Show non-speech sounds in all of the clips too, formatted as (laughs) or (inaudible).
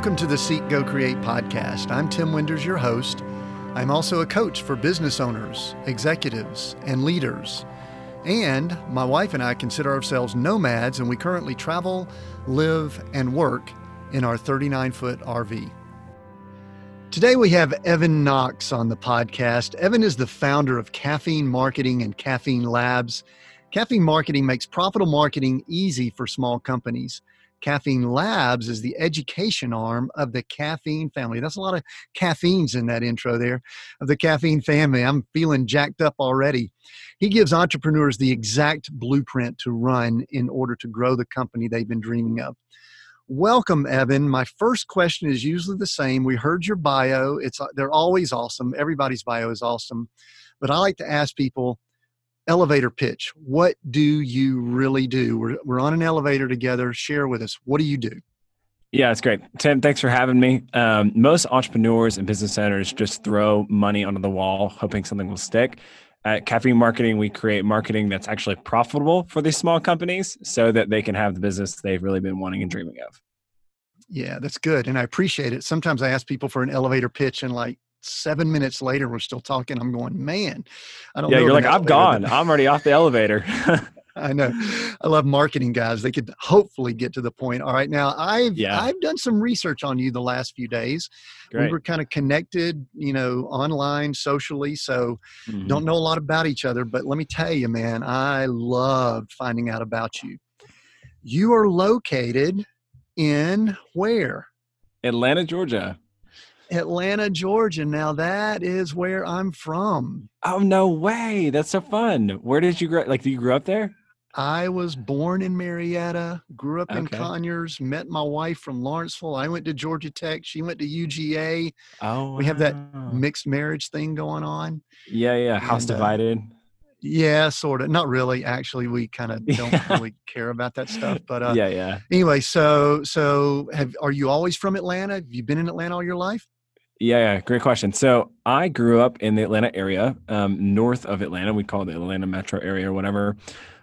Welcome to the Seek Go Create podcast. I'm Tim Winders, your host. I'm also a coach for business owners, executives, and leaders. And my wife and I consider ourselves nomads, and we currently travel, live, and work in our 39 foot RV. Today we have Evan Knox on the podcast. Evan is the founder of Caffeine Marketing and Caffeine Labs. Caffeine Marketing makes profitable marketing easy for small companies. Caffeine Labs is the education arm of the caffeine family. That's a lot of caffeines in that intro there of the caffeine family. I'm feeling jacked up already. He gives entrepreneurs the exact blueprint to run in order to grow the company they've been dreaming of. Welcome, Evan. My first question is usually the same. We heard your bio. It's they're always awesome. Everybody's bio is awesome, but I like to ask people elevator pitch. What do you really do? We're, we're on an elevator together. Share with us. What do you do? Yeah, it's great. Tim, thanks for having me. Um, most entrepreneurs and business owners just throw money onto the wall, hoping something will stick. At Caffeine Marketing, we create marketing that's actually profitable for these small companies so that they can have the business they've really been wanting and dreaming of. Yeah, that's good. And I appreciate it. Sometimes I ask people for an elevator pitch and like seven minutes later we're still talking. I'm going man i don't yeah you're like i'm gone. I'm already off the elevator. (laughs) I know. I love marketing guys. They could hopefully get to the point. All right now i've yeah. i've done some research on you the last few days. Great. we were kind of connected you know online socially so mm-hmm. don't know a lot about each other but let me tell you man i loved finding out about you. You are located in where? Atlanta georgia Atlanta, Georgia. Now that is where I'm from. Oh no way! That's so fun. Where did you grow? Like, did you grow up there? I was born in Marietta, grew up okay. in Conyers, met my wife from Lawrenceville. I went to Georgia Tech. She went to UGA. Oh, we have that mixed marriage thing going on. Yeah, yeah. House and, uh, divided. Uh, yeah, sort of. Not really. Actually, we kind of (laughs) don't really care about that stuff. But uh, yeah, yeah. Anyway, so so have are you always from Atlanta? Have you been in Atlanta all your life? Yeah, yeah, great question. So I grew up in the Atlanta area, um, north of Atlanta. We call it the Atlanta metro area or whatever,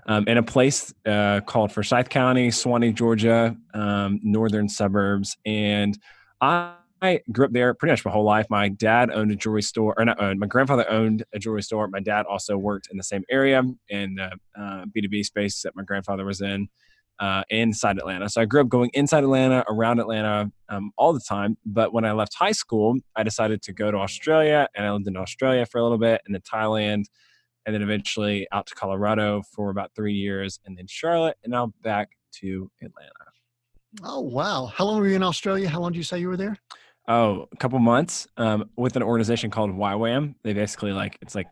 um, in a place uh, called Forsyth County, Suwanee, Georgia, um, northern suburbs. And I, grew up there pretty much my whole life. My dad owned a jewelry store, or not owned, my grandfather owned a jewelry store. My dad also worked in the same area in the uh, B2B space that my grandfather was in uh, inside Atlanta. So I grew up going inside Atlanta, around Atlanta um, all the time. But when I left high school, I decided to go to Australia and I lived in Australia for a little bit and then Thailand and then eventually out to Colorado for about three years and then Charlotte and now back to Atlanta. Oh, wow. How long were you in Australia? How long did you say you were there? Oh, a couple months um, with an organization called YWAM. They basically like, it's like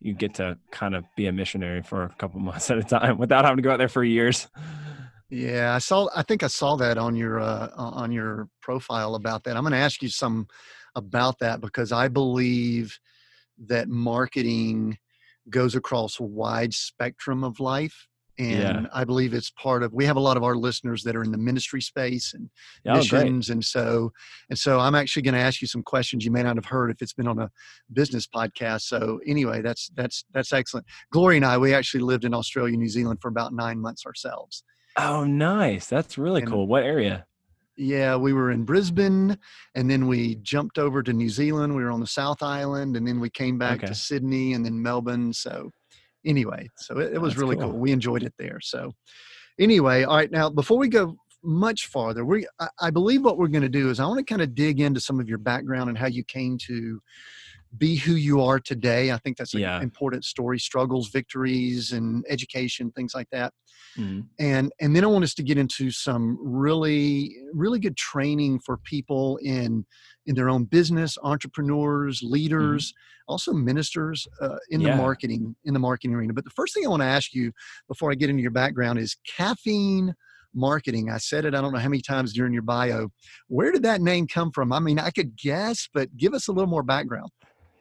you get to kind of be a missionary for a couple (laughs) months at a time without having to go out there for years. Yeah, I saw. I think I saw that on your uh, on your profile about that. I'm going to ask you some about that because I believe that marketing goes across a wide spectrum of life and yeah. i believe it's part of we have a lot of our listeners that are in the ministry space and oh, missions great. and so and so i'm actually going to ask you some questions you may not have heard if it's been on a business podcast so anyway that's that's that's excellent glory and i we actually lived in australia new zealand for about nine months ourselves Oh, nice. That's really and, cool. What area? Yeah, we were in Brisbane and then we jumped over to New Zealand. We were on the South Island and then we came back okay. to Sydney and then Melbourne. So, anyway, so it, it was That's really cool. cool. We enjoyed it there. So, anyway, all right. Now, before we go much farther, we I, I believe what we're going to do is I want to kind of dig into some of your background and how you came to be who you are today. I think that's an yeah. important story, struggles, victories, and education, things like that. Mm-hmm. And and then I want us to get into some really really good training for people in in their own business, entrepreneurs, mm-hmm. leaders, mm-hmm. also ministers uh, in yeah. the marketing in the marketing arena. But the first thing I want to ask you before I get into your background is caffeine marketing. I said it, I don't know how many times during your bio. Where did that name come from? I mean, I could guess, but give us a little more background.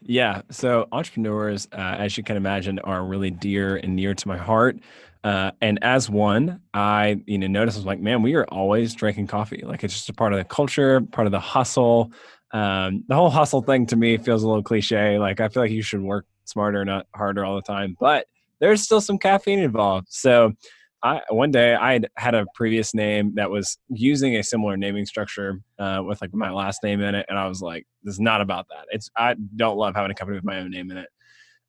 Yeah. So entrepreneurs, uh, as you can imagine, are really dear and near to my heart. Uh, and as one, I you know noticed I was like, man, we are always drinking coffee. Like it's just a part of the culture, part of the hustle. Um, the whole hustle thing to me feels a little cliche. Like I feel like you should work smarter, not harder all the time. But there's still some caffeine involved. So I one day I had had a previous name that was using a similar naming structure uh, with like my last name in it, and I was like, "This is not about that." It's I don't love having a company with my own name in it,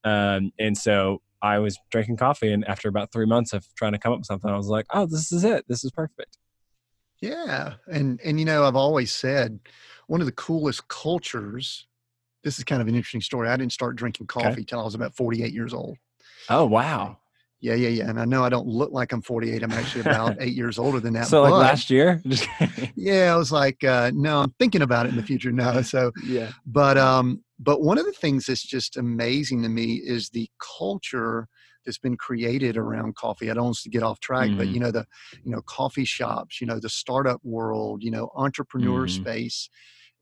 um, and so I was drinking coffee, and after about three months of trying to come up with something, I was like, "Oh, this is it. This is perfect." Yeah, and and you know, I've always said one of the coolest cultures. This is kind of an interesting story. I didn't start drinking coffee okay. till I was about 48 years old. Oh wow! Yeah, yeah, yeah. And I know I don't look like I'm 48. I'm actually about (laughs) eight years older than that. So like last year? (laughs) yeah, I was like, uh, no, I'm thinking about it in the future. No, so yeah. But um, but one of the things that's just amazing to me is the culture that's been created around coffee. I don't want to get off track, mm-hmm. but you know the you know coffee shops, you know the startup world, you know entrepreneur mm-hmm. space,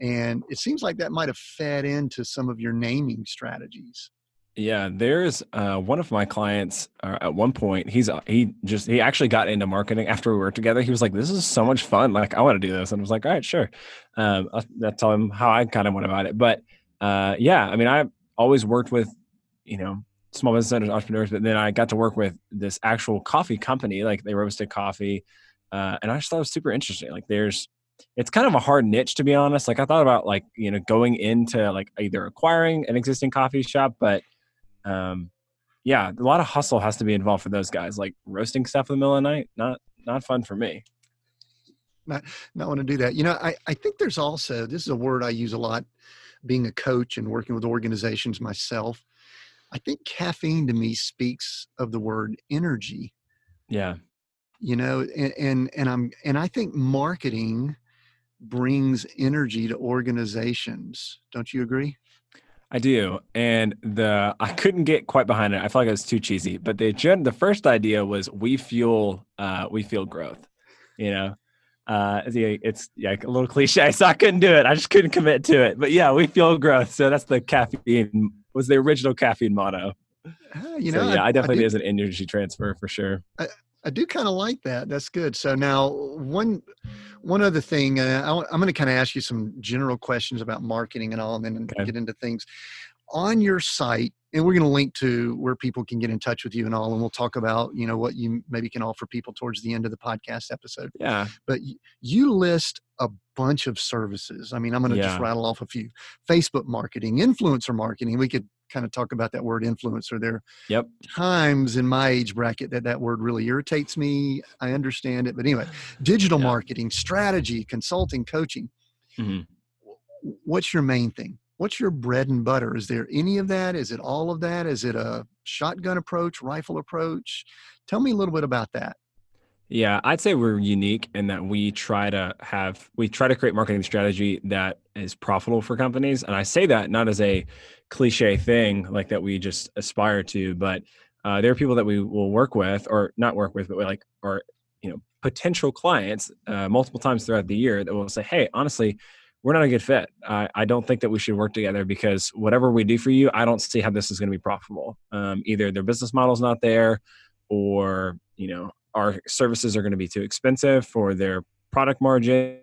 and it seems like that might have fed into some of your naming strategies. Yeah, there's uh, one of my clients uh, at one point. He's uh, he just he actually got into marketing after we worked together. He was like, "This is so much fun! Like, I want to do this." And I was like, "All right, sure." Um, I'll, I'll tell him how I kind of went about it. But uh, yeah, I mean, I always worked with you know small business owners, entrepreneurs, but then I got to work with this actual coffee company. Like they roasted coffee, uh, and I just thought it was super interesting. Like there's it's kind of a hard niche to be honest. Like I thought about like you know going into like either acquiring an existing coffee shop, but um, yeah, a lot of hustle has to be involved for those guys. Like roasting stuff in the middle of the night, not not fun for me. Not not want to do that. You know, I I think there's also this is a word I use a lot, being a coach and working with organizations myself. I think caffeine to me speaks of the word energy. Yeah. You know, and and, and I'm and I think marketing brings energy to organizations. Don't you agree? I do, and the I couldn't get quite behind it. I felt like it was too cheesy. But the the first idea was we fuel uh, we fuel growth. You know, uh, it's yeah a little cliche, (laughs) so I couldn't do it. I just couldn't commit to it. But yeah, we fuel growth. So that's the caffeine was the original caffeine motto. Uh, you know, so, yeah, I, I definitely I do, is an energy transfer for sure. I, I do kind of like that. That's good. So now one one other thing, uh, I, am going to kind of ask you some general questions about marketing and all, and then okay. get into things on your site. And we're going to link to where people can get in touch with you and all, and we'll talk about you know what you maybe can offer people towards the end of the podcast episode. Yeah. But you list a bunch of services. I mean, I'm going to yeah. just rattle off a few: Facebook marketing, influencer marketing. We could kind of talk about that word influencer. There yep. times in my age bracket that that word really irritates me. I understand it, but anyway, (sighs) digital yeah. marketing, strategy, consulting, coaching. Mm-hmm. What's your main thing? What's your bread and butter? Is there any of that? Is it all of that? Is it a shotgun approach, rifle approach? Tell me a little bit about that. Yeah, I'd say we're unique in that we try to have we try to create marketing strategy that is profitable for companies. And I say that not as a cliche thing like that we just aspire to, but uh, there are people that we will work with or not work with, but like are you know potential clients uh, multiple times throughout the year that will say, "Hey, honestly, we're not a good fit. I, I don't think that we should work together because whatever we do for you, I don't see how this is going to be profitable. Um, either their business model is not there, or you know our services are going to be too expensive for their product margin,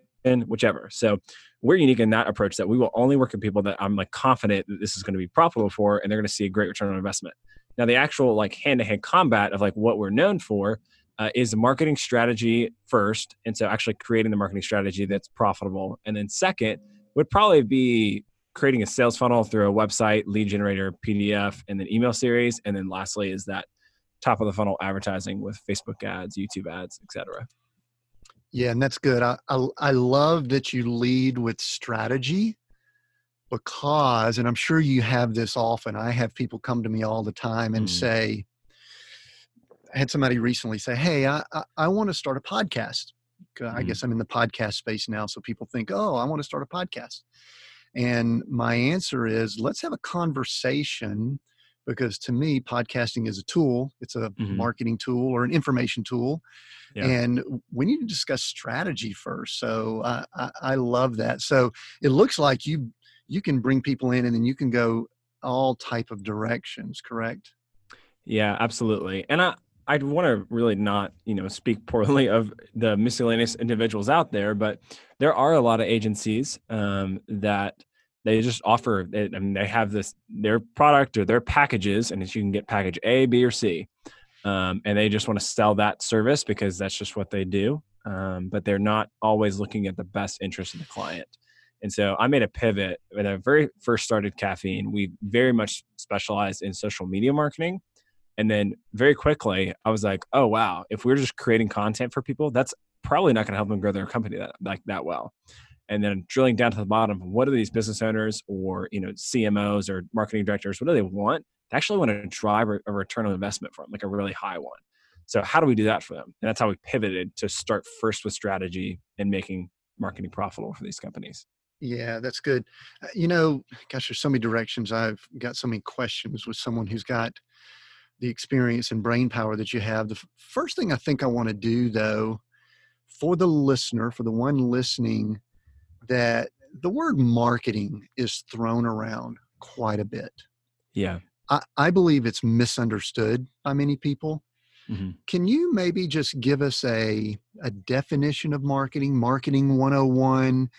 whichever. So we're unique in that approach that we will only work with people that I'm like confident that this is going to be profitable for and they're going to see a great return on investment. Now, the actual like hand to hand combat of like what we're known for uh, is marketing strategy first. And so actually creating the marketing strategy that's profitable. And then second would probably be creating a sales funnel through a website, lead generator, PDF, and then email series. And then lastly is that top of the funnel advertising with Facebook ads, YouTube ads, etc. Yeah, and that's good. I, I, I love that you lead with strategy because, and I'm sure you have this often. I have people come to me all the time and mm. say, I had somebody recently say, "Hey, I I, I want to start a podcast." I mm. guess I'm in the podcast space now, so people think, "Oh, I want to start a podcast." And my answer is, let's have a conversation because to me podcasting is a tool it's a mm-hmm. marketing tool or an information tool yeah. and we need to discuss strategy first so I, I, I love that so it looks like you you can bring people in and then you can go all type of directions correct yeah absolutely and i i want to really not you know speak poorly of the miscellaneous individuals out there but there are a lot of agencies um, that they just offer I mean, they have this their product or their packages and you can get package a b or c um, and they just want to sell that service because that's just what they do. Um, but they're not always looking at the best interest of the client. And so I made a pivot when I very first started caffeine. We very much specialized in social media marketing. And then very quickly, I was like, oh, wow, if we're just creating content for people, that's probably not going to help them grow their company that, like that well. And then drilling down to the bottom, what are these business owners or you know CMOs or marketing directors? What do they want? They actually want to drive a return on investment from, like a really high one. So how do we do that for them? And that's how we pivoted to start first with strategy and making marketing profitable for these companies. Yeah, that's good. Uh, you know, gosh, there's so many directions. I've got so many questions with someone who's got the experience and brain power that you have. The first thing I think I want to do, though, for the listener, for the one listening, that the word marketing is thrown around quite a bit. Yeah. I, I believe it's misunderstood by many people. Mm-hmm. Can you maybe just give us a, a definition of marketing, marketing 101?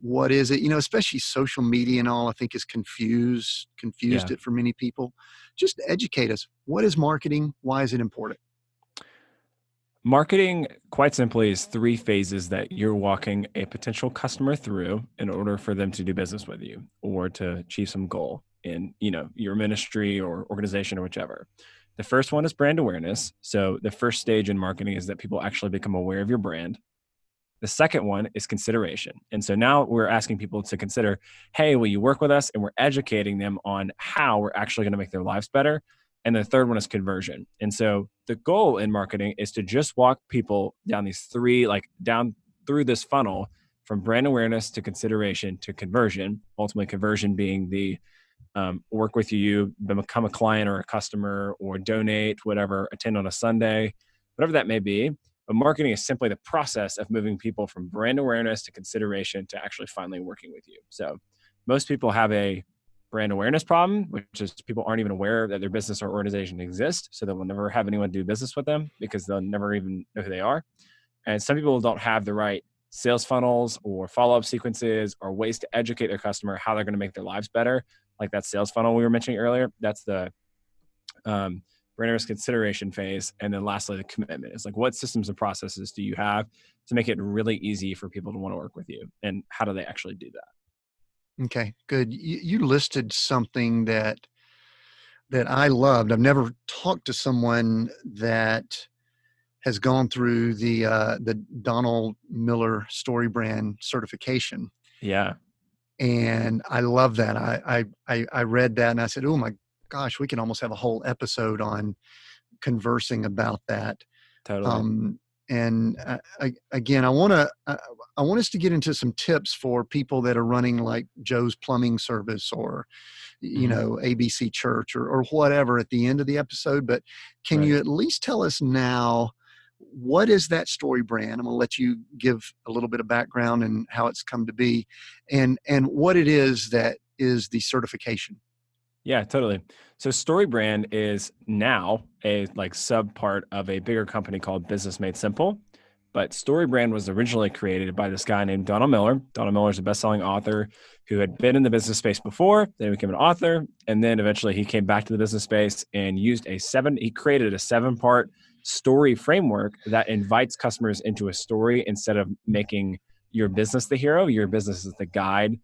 What is it? You know, especially social media and all, I think is confused, confused yeah. it for many people. Just educate us. What is marketing? Why is it important? Marketing, quite simply, is three phases that you're walking a potential customer through in order for them to do business with you or to achieve some goal in, you know, your ministry or organization or whichever. The first one is brand awareness. So the first stage in marketing is that people actually become aware of your brand. The second one is consideration. And so now we're asking people to consider, hey, will you work with us? And we're educating them on how we're actually going to make their lives better. And the third one is conversion. And so the goal in marketing is to just walk people down these three, like down through this funnel from brand awareness to consideration to conversion, ultimately, conversion being the um, work with you, become a client or a customer, or donate, whatever, attend on a Sunday, whatever that may be. But marketing is simply the process of moving people from brand awareness to consideration to actually finally working with you. So most people have a brand awareness problem, which is people aren't even aware that their business or organization exists. So they will never have anyone do business with them because they'll never even know who they are. And some people don't have the right sales funnels or follow up sequences or ways to educate their customer how they're going to make their lives better like that sales funnel we were mentioning earlier. That's the um, brand risk consideration phase. And then lastly, the commitment is like, what systems and processes do you have to make it really easy for people to want to work with you? And how do they actually do that? Okay, good. You, you listed something that that I loved. I've never talked to someone that has gone through the uh, the Donald Miller Story Brand certification. Yeah, and I love that. I, I I read that and I said, "Oh my gosh, we can almost have a whole episode on conversing about that." Totally. Um, and uh, I, again, I want to uh, I want us to get into some tips for people that are running like Joe's Plumbing Service or you mm-hmm. know ABC Church or or whatever at the end of the episode. But can right. you at least tell us now? what is that story brand i'm going to let you give a little bit of background and how it's come to be and and what it is that is the certification yeah totally so StoryBrand is now a like sub part of a bigger company called business made simple but StoryBrand was originally created by this guy named donald miller donald miller is a best-selling author who had been in the business space before then he became an author and then eventually he came back to the business space and used a seven he created a seven part story framework that invites customers into a story instead of making your business the hero, your business is the guide.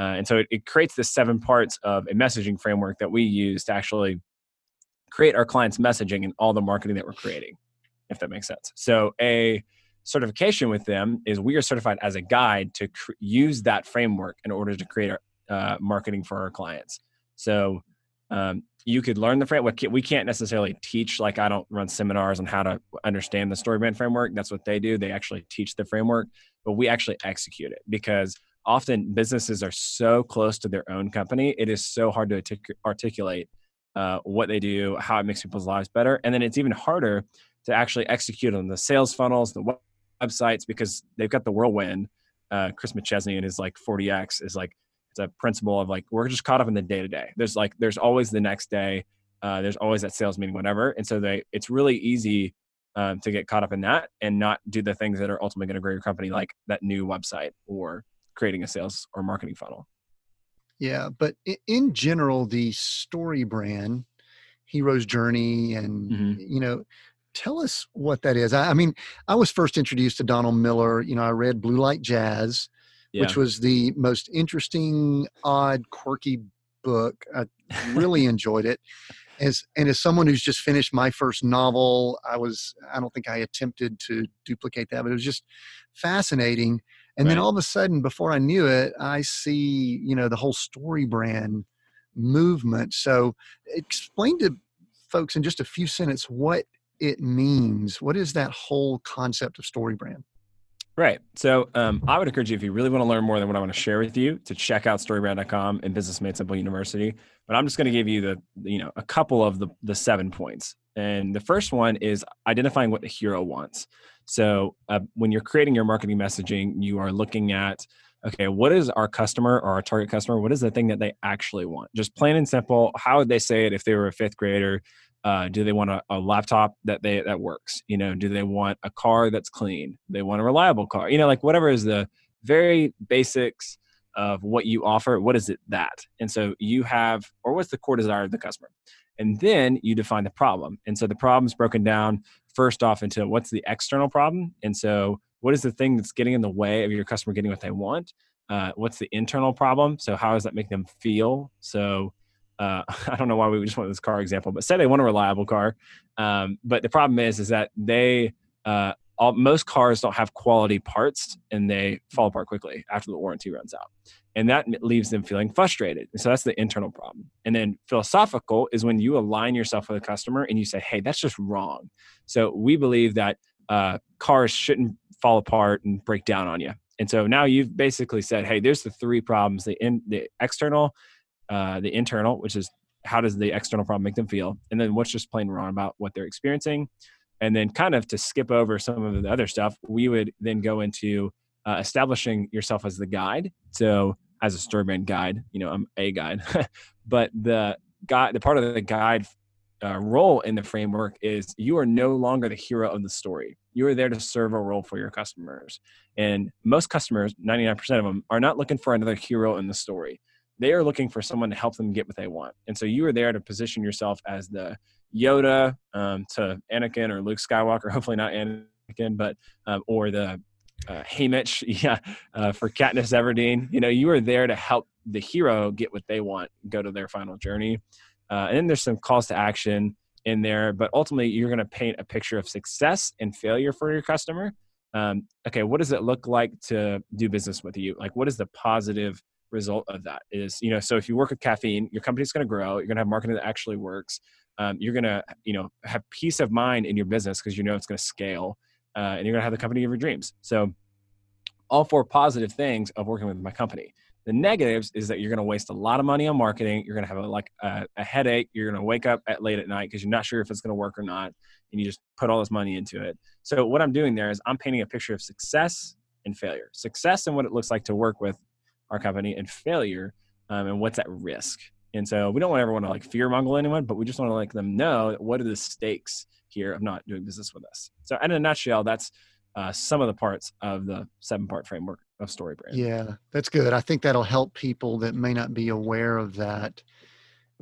Uh, and so it, it creates the seven parts of a messaging framework that we use to actually create our clients' messaging and all the marketing that we're creating, if that makes sense. So a certification with them is we are certified as a guide to cr- use that framework in order to create our uh, marketing for our clients. So um, you could learn the framework. We can't necessarily teach, like I don't run seminars on how to understand the story brand framework. That's what they do. They actually teach the framework, but we actually execute it because often businesses are so close to their own company. It is so hard to articulate uh, what they do, how it makes people's lives better. And then it's even harder to actually execute on the sales funnels, the websites, because they've got the whirlwind. Uh, Chris McChesney and his like 4DX is like, it's a principle of like we're just caught up in the day to day. There's like there's always the next day. Uh, there's always that sales meeting, whatever. And so they it's really easy um, to get caught up in that and not do the things that are ultimately going to grow your company, like that new website or creating a sales or marketing funnel. Yeah, but in general, the story brand hero's journey and mm-hmm. you know tell us what that is I, I, mean i was first introduced to donald miller you know i read Blue Like Jazz yeah. which was the most interesting odd quirky book i really (laughs) enjoyed it as and as someone who's just finished my first novel i was i don't think i attempted to duplicate that but it was just fascinating and right. then all of a sudden before i knew it i see you know the whole story brand movement so explain to folks in just a few sentences what it means what is that whole concept of story brand Right. So um, I would encourage you, if you really want to learn more than what I want to share with you, to check out storybrand.com and Business Made Simple University. But I'm just going to give you the, you know, a couple of the, the seven points. And the first one is identifying what the hero wants. So uh, when you're creating your marketing messaging, you are looking at, okay, what is our customer or our target customer? What is the thing that they actually want? Just plain and simple. How would they say it if they were a fifth grader? Uh, do they want a, a, laptop that they that works? You know, do they want a car that's clean? They want a reliable car. You know, like whatever is the very basics of what you offer. What is it that? And so you have, or what's the core desire of the customer? And then you define the problem. And so the problem is broken down first off into what's the external problem. And so what is the thing that's getting in the way of your customer getting what they want? Uh, what's the internal problem? So how does that make them feel? So uh, (laughs) I don't know why we just with this car example, but say they want a reliable car. Um, but the problem is, is that they, uh, all, most cars don't have quality parts and they fall apart quickly after the warranty runs out. And that leaves them feeling frustrated. And so that's the internal problem. And then philosophical is when you align yourself with a customer and you say, hey, that's just wrong. So we believe that uh, cars shouldn't fall apart and break down on you. And so now you've basically said, hey, there's the three problems the, in, the external, uh, the internal, which is how does the external problem make them feel, and then what's just plain wrong about what they're experiencing, and then kind of to skip over some of the other stuff, we would then go into uh, establishing yourself as the guide. So as a story brand guide, you know, I'm a guide, (laughs) but the guide, the part of the guide uh, role in the framework is you are no longer the hero of the story. You are there to serve a role for your customers. And most customers, 99% of them, are not looking for another hero in the story they are looking for someone to help them get what they want. And so you are there to position yourself as the Yoda um, to Anakin or Luke Skywalker, (laughs) hopefully not Anakin, but um, or the uh, Haymitch, (laughs) yeah, uh, for Katniss Everdeen. You know, you are there to help the hero get what they want, go to their final journey. Uh, and then there's some calls to action in there, but ultimately you're going to paint a picture of success and failure for your customer. Um, okay, what does it look like to do business with you? Like, what is the positive result of that is you know so if you work with caffeine your company's going to grow you're going to have marketing that actually works um, you're going to you know have peace of mind in your business because you know it's going to scale uh, and you're going to have the company of your dreams. So all four positive things of working with my company. The negatives is that you're going to waste a lot of money on marketing you're going to have a, like a, a headache you're going to wake up at late at night because you're not sure if it's going to work or not and you just put all this money into it. So what i'm doing there is i'm painting a picture of success and failure. Success and what it looks like to work with our company and failure um, and what's at risk. And so we don't want everyone to like fear mongle anyone, but we just want to let them know what are the stakes here of not doing business with us. So in a nutshell, that's uh, some of the parts of the seven part framework of story brand. Yeah, that's good. I think that'll help people that may not be aware of that.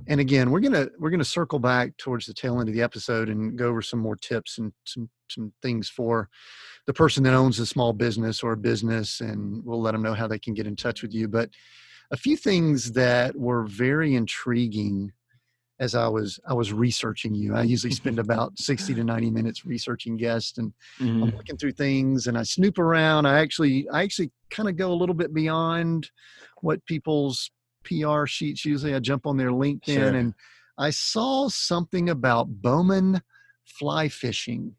And again, we're gonna we're gonna circle back towards the tail end of the episode and go over some more tips and some some things for the person that owns a small business or a business, and we'll let them know how they can get in touch with you. But a few things that were very intriguing as I was I was researching you. I usually spend (laughs) about 60 to 90 minutes researching guests and mm-hmm. I'm looking through things and I snoop around. I actually I actually kind of go a little bit beyond what people's PR sheets usually. I jump on their LinkedIn sure. and I saw something about Bowman fly fishing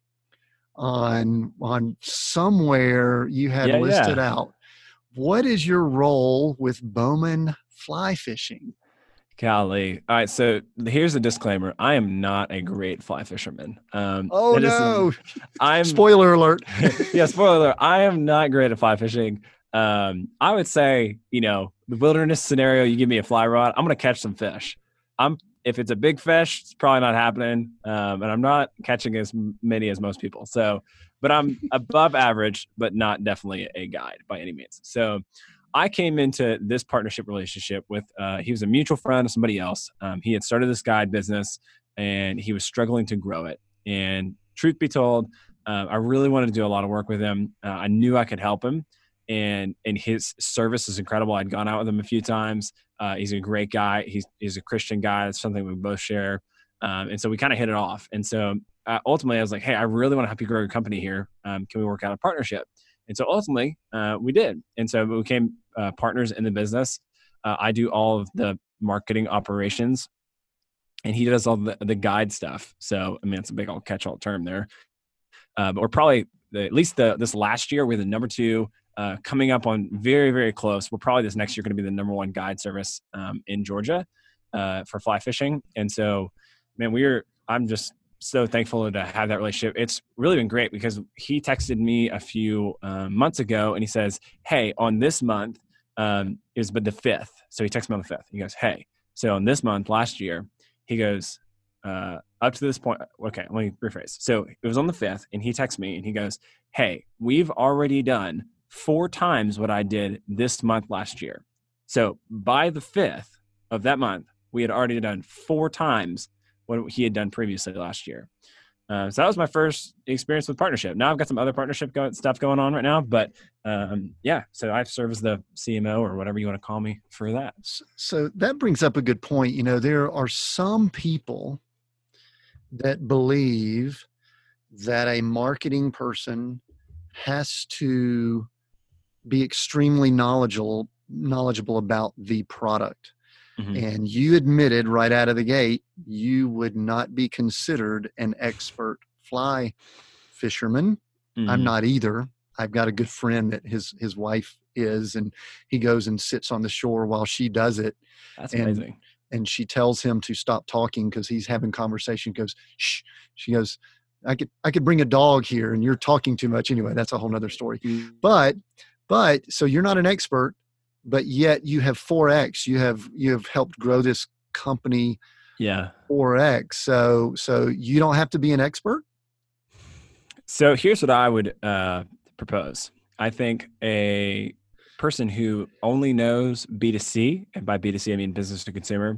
on on somewhere you had yeah, listed yeah. out. What is your role with Bowman fly fishing? Golly. All right. So here's a disclaimer. I am not a great fly fisherman. Um, oh, no. Is, I'm (laughs) spoiler alert. (laughs) yeah. Spoiler alert. I am not great at fly fishing. Um, I would say, you know, the wilderness scenario, you give me a fly rod, I'm going to catch some fish. I'm if it's a big fish, it's probably not happening. Um, and I'm not catching as many as most people. So, but I'm above average, but not definitely a guide by any means. So, I came into this partnership relationship with, uh, he was a mutual friend of somebody else. Um, he had started this guide business and he was struggling to grow it. And truth be told, uh, I really wanted to do a lot of work with him. Uh, I knew I could help him, and and his service is incredible. I'd gone out with him a few times. Uh, he's a great guy. He's he's a Christian guy. That's something we both share, um, and so we kind of hit it off. And so uh, ultimately, I was like, "Hey, I really want to help you grow your company here. Um, can we work out a partnership?" And so ultimately, uh, we did. And so we became uh, partners in the business. I do all of the marketing operations and he does all the, the guide stuff. So, I mean, it's a big old catch all term there. Uh, but we're probably at least the this last year we're the number two, uh, coming up on very very close. We're probably this next year going to be the number one guide service um, in Georgia uh, for fly fishing. And so, man, we're I'm just so thankful to have that relationship. It's really been great because he texted me a few um, months ago and he says, "Hey, on this month um, is but the fifth. So he texts me on the fifth. He goes, "Hey, so on this month last year." He goes, uh, up to this point, okay, let me rephrase. So it was on the fifth, and he texts me and he goes, Hey, we've already done four times what I did this month last year. So by the fifth of that month, we had already done four times what he had done previously last year. Uh, so that was my first experience with partnership. Now I've got some other partnership go- stuff going on right now, but um, yeah, so I serve as the CMO or whatever you want to call me for that. So that brings up a good point. You know, there are some people that believe that a marketing person has to be extremely knowledgeable knowledgeable about the product. Mm-hmm. And you admitted right out of the gate you would not be considered an expert fly fisherman. Mm-hmm. I'm not either. I've got a good friend that his his wife is, and he goes and sits on the shore while she does it. That's and, amazing and she tells him to stop talking because he's having conversation goes shh she goes i could i could bring a dog here and you're talking too much anyway that's a whole nother story mm. but but so you're not an expert but yet you have 4x you have you have helped grow this company yeah 4x so so you don't have to be an expert so here's what i would uh propose i think a person who only knows B2C, and by B2C, I mean business to consumer,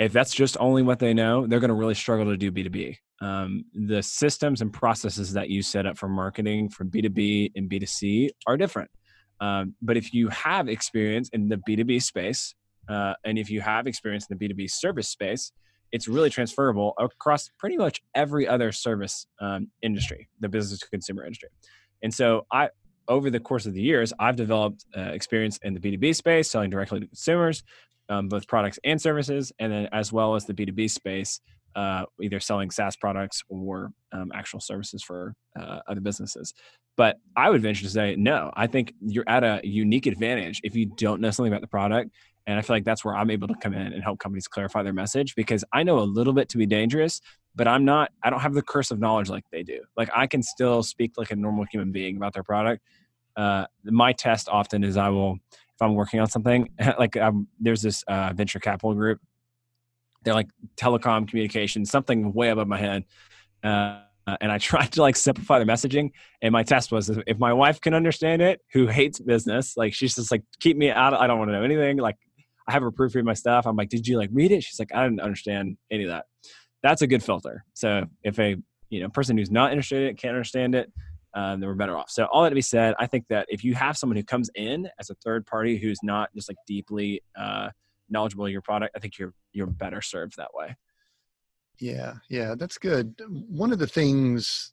if that's just only what they know, they're going to really struggle to do B2B. Um, the systems and processes that you set up for marketing from B2B and B2C are different. Um, but if you have experience in the B2B space, uh, and if you have experience in the B2B service space, it's really transferable across pretty much every other service um, industry, the business to consumer industry. And so I, over the course of the years, I've developed uh, experience in the B2B space, selling directly to consumers, um, both products and services, and then as well as the B2B space, uh, either selling SaaS products or um, actual services for uh, other businesses. But I would venture to say, no, I think you're at a unique advantage if you don't know something about the product. And I feel like that's where I'm able to come in and help companies clarify their message because I know a little bit to be dangerous, but I'm not, I don't have the curse of knowledge like they do. Like I can still speak like a normal human being about their product uh, my test often is I will, if I'm working on something, (laughs) like um, there's this uh, venture capital group. They're like telecom communications, something way above my head. Uh, and I tried to like simplify the messaging. And my test was if my wife can understand it, who hates business, like she's just like, keep me out. I don't want to know anything. Like I have her proofread my stuff. I'm like, did you like read it? She's like, I didn't understand any of that. That's a good filter. So if a you know person who's not interested in it can't understand it, um, then we're better off. So all that to be said, I think that if you have someone who comes in as a third party who's not just like deeply uh, knowledgeable of your product, I think you're you're better served that way. Yeah, yeah, that's good. One of the things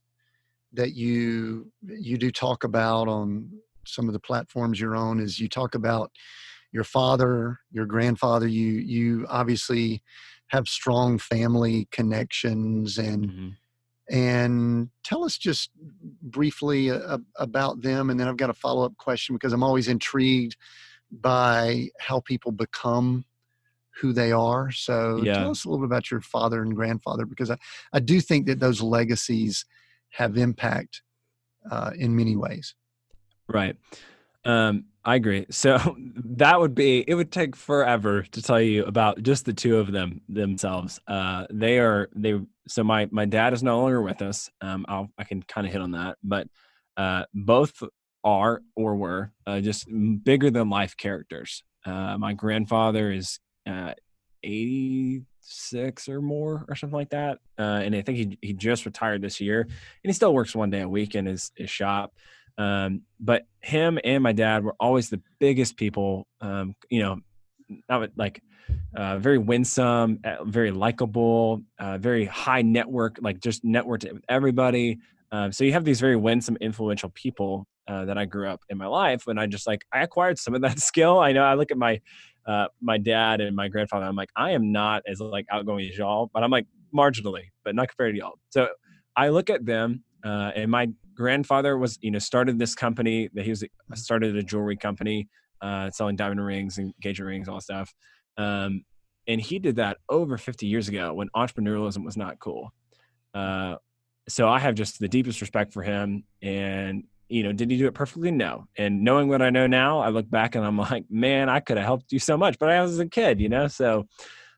that you you do talk about on some of the platforms you're on is you talk about your father, your grandfather. You you obviously have strong family connections and. Mm-hmm and tell us just briefly uh, about them and then i've got a follow-up question because i'm always intrigued by how people become who they are so yeah. tell us a little bit about your father and grandfather because i, I do think that those legacies have impact uh, in many ways right um, I agree. (laughs) So that would be it would take forever to tell you about just the two of them themselves. Uh, they are they so my my dad is no longer with us. Um, I'll I can kind of hit on that, but uh, both are or were uh, just bigger than life characters. Uh, my grandfather is uh, 80 six or more or something like that. Uh, and I think he he just retired this year, and he still works one day a week in his his shop. Um, but him and my dad were always the biggest people. Um, you know, not like uh, very winsome, uh, very likable, uh, very high network, like just networked with everybody. Um, so you have these very winsome, influential people uh, that I grew up in my life, and I just like I acquired some of that (laughs) skill. I know I look at my uh, my dad and my grandfather. I'm like I am not as like outgoing as y'all, but I'm like marginally, but not compared to y'all. So I look at them, uh, and my grandfather was you know started this company that he was started a jewelry company uh, selling diamond rings, and engagement rings, all stuff. Um, and he did that over 50 years ago when entrepreneurialism was not cool. Uh, so I have just the deepest respect for him. And, you know, did he do it perfectly? No. And knowing what I know now, I look back and I'm (laughs) like, man, I could have helped you so much, but I was a kid, you know? So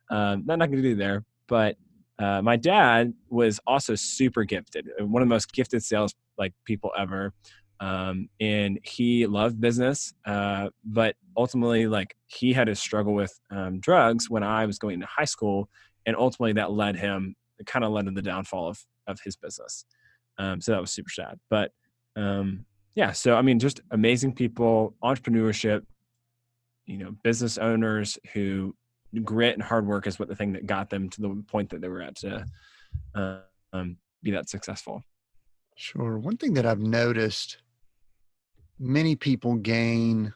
um, not going to do there. But uh, my dad was also super gifted, one of the most gifted sales like people ever um, and he loved business uh, but ultimately like he had to struggle with um, drugs when i was going to high school and ultimately that led him kind of led to the downfall of, of his business um, so that was super sad but um, yeah so i mean just amazing people entrepreneurship you know business owners who grit and hard work is what the thing that got them to the point that they were at to um, be that successful Sure. One thing that I've noticed many people gain,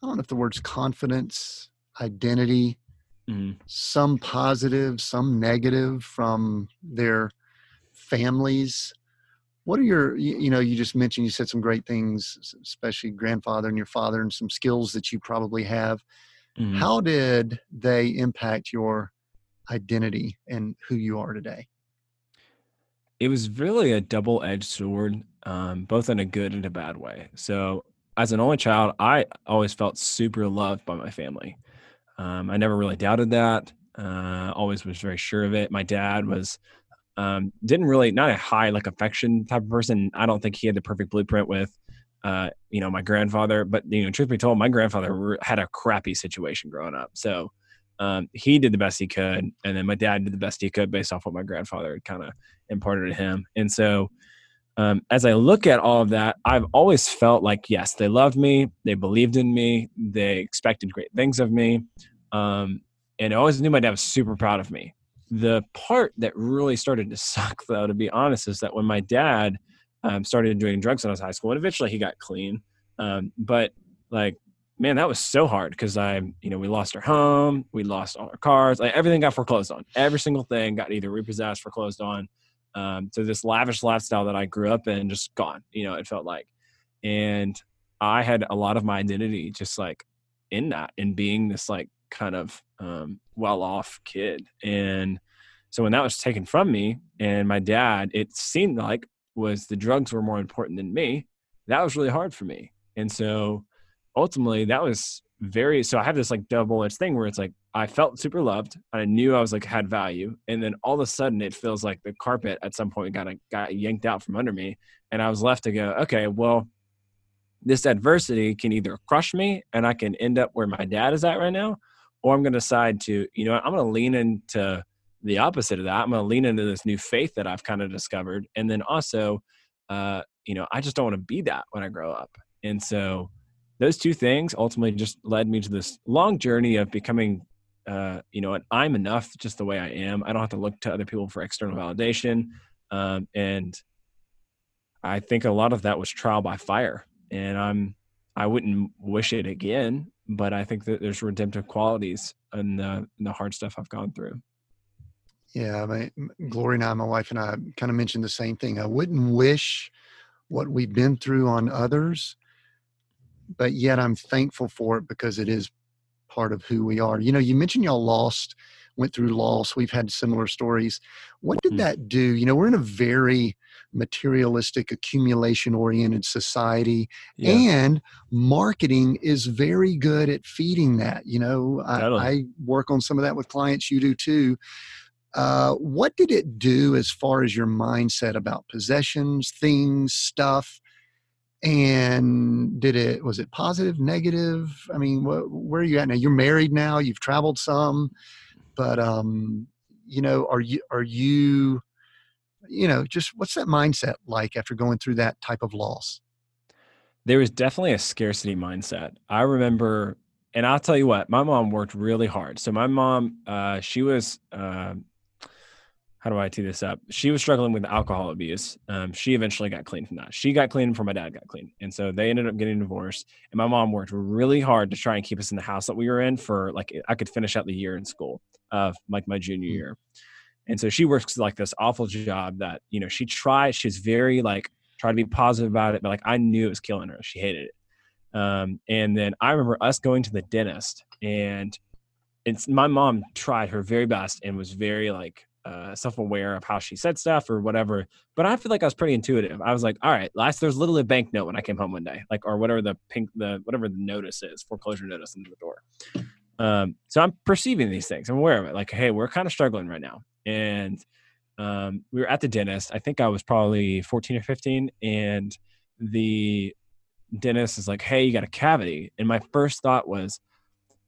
I don't know if the word's confidence, identity, mm-hmm. some positive, some negative from their families. What are your, you, know, you just mentioned you said some great things, especially grandfather and your father, and some skills that you probably have. Mm-hmm. How did they impact your identity and who you are today? It was really a double edged sword um, both in a good and a bad way. So, as an only child, I always felt super loved by my family. Um, I never really doubted that. Uh, always was very sure of it. My dad was um, didn't really not a high like affection type of person. I don't think he had the perfect blueprint with uh, you know my grandfather. But you know, truth be told, my grandfather had a crappy situation growing up. So um, he did the best he could, and then my dad did the best he could based off what my grandfather had kind of imparted to him. And so um, as I look at all of that, I've always felt like, yes, they loved me, they believed in me, they expected great things of me. Um, and I always knew my dad was super proud of me. The part that really started to (laughs) suck, though, to be honest, is that when my dad um, started doing drugs when I was high school, and eventually he got clean. Um, but like, man, that was so hard because I, you know, we lost our home, we lost all our cars, like everything got foreclosed on. Every single thing got either repossessed, foreclosed on um, to this lavish lifestyle that I grew up in, just gone. You know, it felt like, and I had a lot of my identity just like in that, in being this like kind of um, well-off kid, and so when that was taken from me, and my dad, it seemed like was the drugs were more important than me. That was really hard for me, and so ultimately that was very so i have this like double edged thing where it's like i felt super loved. I knew i was like had value. And then all of a sudden it feels like the carpet at some point got got yanked out from under me. And i was left to go okay well this adversity can either crush me and i can end up where my dad is at right now or i'm going to decide to you know i'm going to lean into the opposite of that. I'm going to lean into this new faith that i've kind of discovered. And then also uh you know i just don't want to be that when i grow up. And so those two things ultimately just led me to this long journey of becoming uh, you know i'm enough just the way i am. I don't have to look to other people for external validation. Um, and i think a lot of that was trial by fire. And i'm i wouldn't wish it again but i think that there's redemptive qualities in the, in the hard stuff i've gone through yeah I mean, glory and i my wife and i kind of mentioned the same thing i wouldn't wish what we've been through on others but yet I'm thankful for it because it is part of who we are. You know, you mentioned y'all lost, went through loss. We've had similar stories. What did mm. that do? You know, we're in a very materialistic, accumulation oriented society, yeah. and marketing is very good at feeding that. You know, I, I, work on some of that with clients, you do too. Uh, what did it do as far as your mindset about possessions, things, stuff? and did it was it positive negative i mean wh- where are you at now you're married now you've traveled some but um, you know, are you are you, you know, just what's that mindset like after going through that type of loss? There was definitely a scarcity mindset. I remember, and I'll tell you what, my mom worked really hard. So my mom, uh, she was. Uh, how do I tee this up? She was struggling with alcohol abuse. Um, she eventually got clean from that. She got clean before my dad got clean. And so they ended up getting divorced. And my mom worked really hard to try and keep us in the house that we were in for like, I could finish out the year in school of like my junior mm. year. And so she works like this awful job that, you know, she tried, she's very like, try to be positive about it, but like I knew it was killing her. She hated it. Um, and then I remember us going to the dentist and it's my mom tried her very best and was very like uh, self-aware of how she said stuff or whatever. But I feel like I was pretty intuitive. I was like, all right, last there's literally a bank note when I came home one day, like or whatever the pink the whatever the notice is, foreclosure notice under the door. Um, so I'm perceiving these things. I'm aware of it. Like, hey, we're kind of struggling right now, and um, we were at the dentist. I think I was probably 14 or 15, and the dentist is like, hey, you got a cavity, and my first thought was,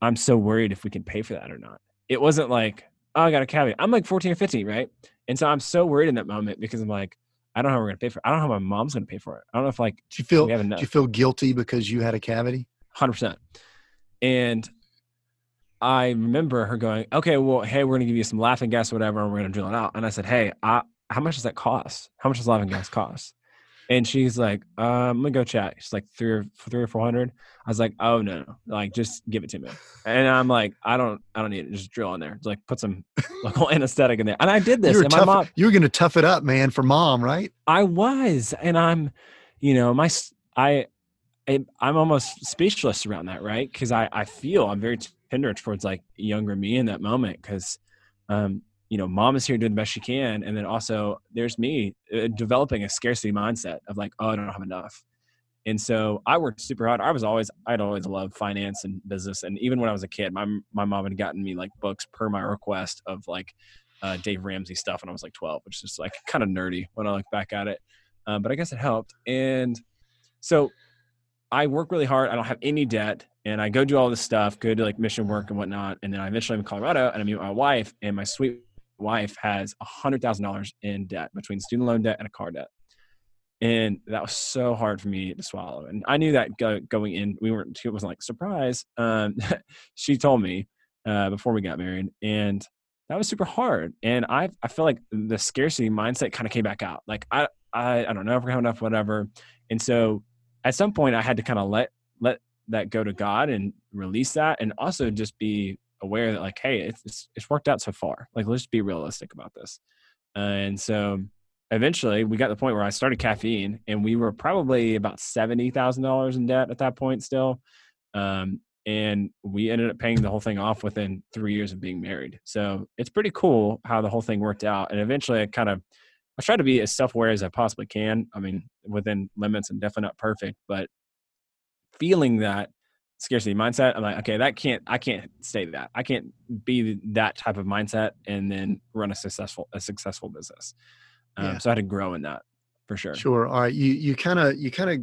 I'm so worried if we can pay for that or not. It wasn't like oh, I got a cavity. I'm like 14 or 15, right? And so I'm so worried in that moment because I'm like, I don't know how we're gonna pay for it. I don't know how my mom's gonna pay for it. I don't know if like do you feel do you feel guilty because you had a cavity? Hundred percent. And I remember her going, Okay, well, hey, we're gonna give you some laughing gas, or whatever, and we're gonna drill it out. And I said, Hey, I, how much does that cost? How much does laughing gas cost? And she's like, um, gonna go chat. She's like three or three or four hundred. I was like, oh no, no, like just give it to me. And I'm like, I don't, I don't need it. Just drill in there. Just like put some (laughs) local anesthetic in there. And I did this. You were, tough, mom, you were gonna tough it up, man, for mom, right? I was, and I'm, you know, my I, I I'm almost speechless around that, right? Because I I feel I'm very towards like younger me in that moment because um you know, mom is here doing the best she can. And then also there's me uh, developing a scarcity mindset of like, oh, I don't have enough. And so I worked super hard. I was always, I'd always loved finance and business. And even when I was a kid, my, my mom had gotten me like books per my request of like uh, Dave Ramsey stuff when I was like 12, which is like kind of nerdy when I look back at it. Um, but I guess it helped. And so I work really hard. I don't have any debt and I go do all this stuff, go to like mission work and whatnot. And then I eventually am in Colorado and I meet my wife and my sweet wife has a hundred thousand dollars in debt between student loan debt and a car debt. And that was so hard for me to swallow. And I knew that go, going in, we weren't, it wasn't like surprise. Um, (laughs) she told me uh, before we got married and that was super hard. And I, I feel like the scarcity mindset kind of came back out. Like I, I, I don't know if we're have enough, whatever. And so at some point I had to kind of let, let that go to God and release that and also just be aware that like, hey, it's, it's, worked out so far. Like, let's be realistic about this. And so eventually we got the point where I started caffeine and we were probably about $70,000 in debt at that point still. Um, and we ended up paying the whole thing off within three years of being married. So it's pretty cool how the whole thing worked out. And eventually I kind of, I try to be as self-aware as I possibly can. I mean, within limits and definitely not perfect, but feeling that scarcity mindset i'm like okay that can't i can't stay that i can't be that type of mindset and then run a successful a successful business um, yeah. so i had to grow in that for sure sure all right you you kind of you kind of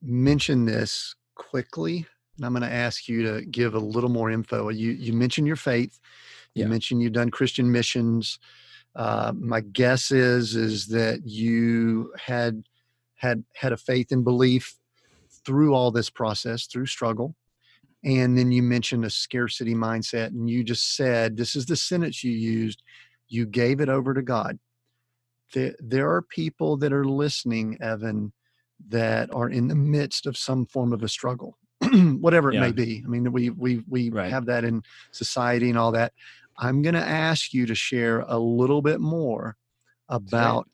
mentioned this quickly and i'm going to ask you to give a little more info you you mentioned your faith you yeah. mentioned you've done christian missions uh, my guess is is that you had had had a faith and belief through all this process, through struggle. And then you mentioned a scarcity mindset, and you just said, This is the sentence you used you gave it over to God. There, there are people that are listening, Evan, that are in the midst of some form of a struggle, (clears throat) whatever it yeah. may be. I mean, we we we right. have that in society and all that. I'm going to ask you to share a little bit more about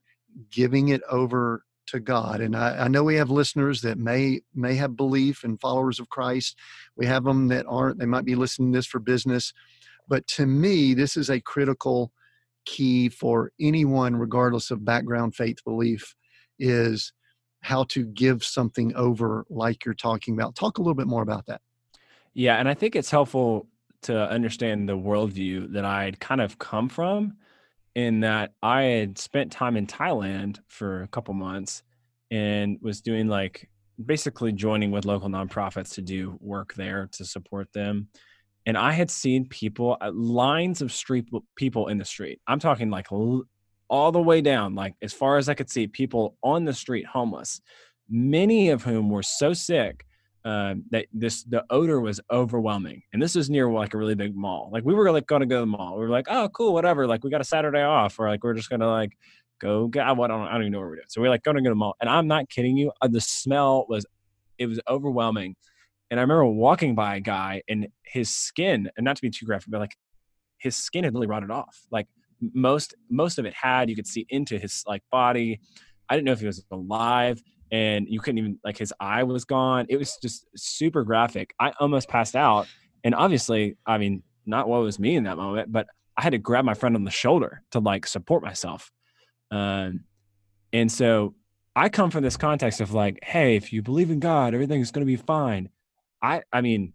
giving it over to God. And I, I, know we have listeners that may may have belief and followers of Christ. We have them that aren't. They might be listening to this for business. But to me, this is a critical key for anyone, regardless of background, faith, belief, is how to give something over like you're talking about. Talk a little bit more about that. Yeah, and I think it's helpful to understand the worldview that I'd kind of come from in that I had spent time in Thailand for a couple months and was doing like basically joining with local nonprofits to do work there to support them. and I had seen people, uh, lines of street people in the street. I'm talking like all the way down, like as far as I could see, people on the street homeless, many of whom were so sick uh, that this the odor was overwhelming. And this is near like a really big mall. Like we were like going to go to the mall. We were like, oh, cool, whatever. Like we got a Saturday off, or like we're just gonna like go get. I don't, I don't even know where we're doing. So we're like going to go to the mall. And I'm not kidding you. Uh, the smell was, it was overwhelming. And I remember walking by a guy and his skin, and not to be too graphic, but like his skin had really rotted off. Like most most of it had, you could see into his like body. I didn't know if he was alive and you couldn't even like his eye was gone. It was just super graphic. I almost passed out. And obviously, I mean, not what was me in that moment, but I had to grab my friend on the shoulder to like support myself. Um, and so I come from this context of like, hey, if you believe in God, everything's going to be fine. I, I mean,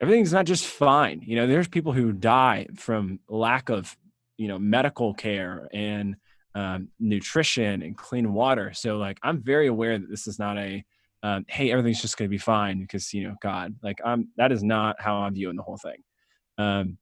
everything's not just fine. You know, there's people who die from lack of, you know, medical care and um, nutrition and clean water. So like I'm very aware that this is not a um, hey everything's just going to be fine because you know God. Like I'm that is not how I'm viewing the whole thing. Um,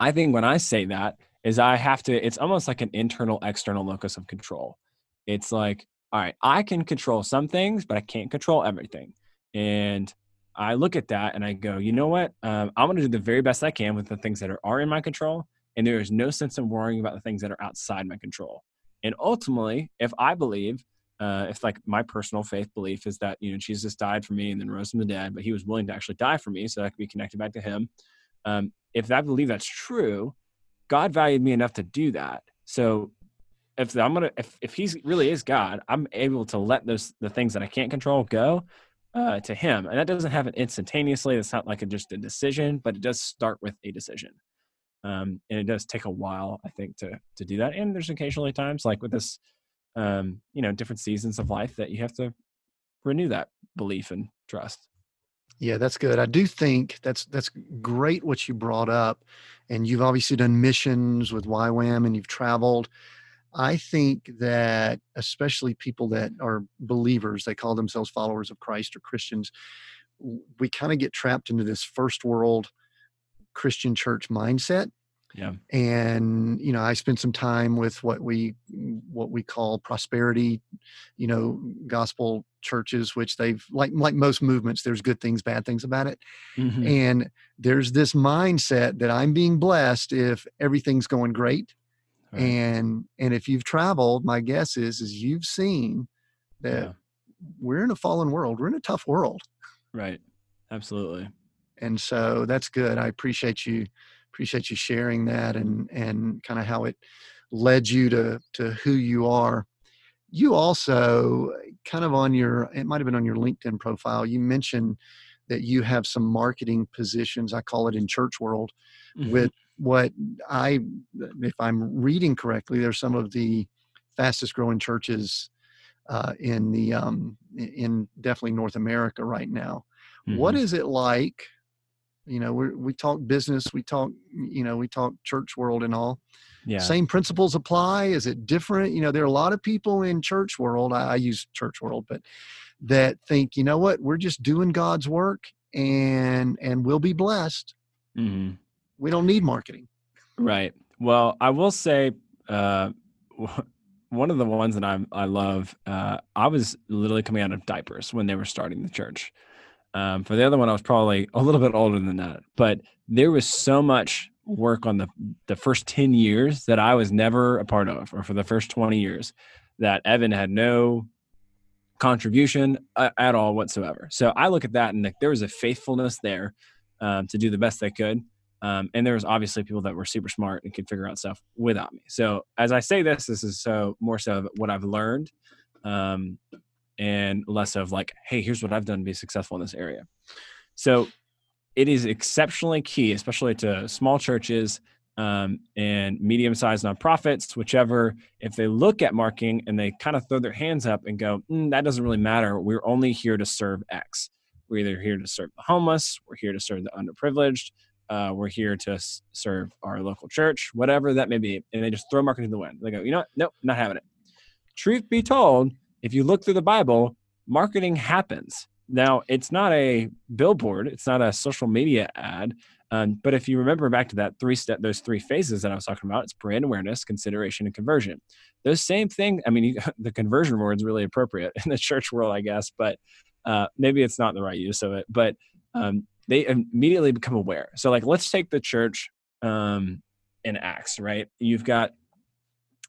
I think when I say that is I have to. It's almost like an internal external locus of control. It's like all right, I can control some things, but I can't control everything. And I look at that and I go, you know what? Um, I'm going to do the very best I can with the things that are, are in my control and there is no sense in worrying about the things that are outside my control. And ultimately if i believe uh, if like my personal faith belief is that you know jesus died for me and then rose from the dead but he was willing to actually die for me so i could be connected back to him um, if i believe that's true god valued me enough to do that. So if i'm gonna if, if he really is god i'm able to let those the things that i can't control go uh, to him. And that doesn't happen instantaneously. It's not like a, just a decision but it does start with a decision um, and it does take a while i think to to do that. And there's occasionally times like with this um, you know different seasons of life that you have to renew that belief and trust. Yeah that's good. I do think that's that's great what you brought up and you've obviously done missions with ywam and you've traveled. I think that especially people that are believers they call themselves followers of christ or christians we kind of get trapped into this first world Christian church mindset. Yeah. And you know, I spent some time with what we what we call prosperity, you know, gospel churches, which they've like like most movements, there's good things, bad things about it. Mm-hmm. And there's this mindset that I'm being blessed if everything's going great. Right. And and if you've traveled, my guess is is you've seen that yeah. we're in a fallen world. We're in a tough world. Right. Absolutely and so that's good i appreciate you appreciate you sharing that and and kind of how it led you to to who you are you also kind of on your it might have been on your linkedin profile you mentioned that you have some marketing positions i call it in church world mm-hmm. with what i if i'm reading correctly there's some of the fastest growing churches uh, in the um, in definitely north america right now mm-hmm. what is it like you know we we talk business we talk you know we talk church world and all. Yeah. Same principles apply? Is it different? You know there are a lot of people in church world i, I use church world but that think you know what? We're just doing god's work and and we'll be blessed. Mm-hmm. we don't need marketing. Right. Well i will say uh (laughs) one of the ones that i i love uh i was literally coming out of diapers when they were starting the church um, for the other one, I was probably a little bit older than that, but there was so much work on the the first 10 years that I was never a part of, or for the first 20 years that Evan had no contribution uh, at all whatsoever. So I look at that and like, there was a faithfulness there um, to do the best they could. Um, and there was obviously people that were super smart and could figure out stuff without me. So as I say this, this is so more so what I've learned um, and less of like, hey, here's what I've done to be successful in this area. So it is exceptionally key, especially to small churches um, and medium sized nonprofits, whichever, if they look at marketing and they kind of throw their hands up and go, mm, that doesn't really matter. We're only here to serve X. We're either here to serve the homeless, we're here to serve the underprivileged, uh, we're here to s- serve our local church, whatever that may be. And they just throw marketing to the wind. They go, you know what? Nope, not having it. Truth be told, if you look through the Bible, marketing happens. now it's not a billboard, it's not a social media ad. Um, but if you remember back to that three step, those three phases that I was talking about, it's brand awareness, consideration, and conversion. Those same thing. I mean, (laughs) the conversion word is really appropriate in the church world, I guess, but uh, maybe it's not the right use of it. But um, they immediately become aware. So, like, let's take the church um, in Acts, right? You've got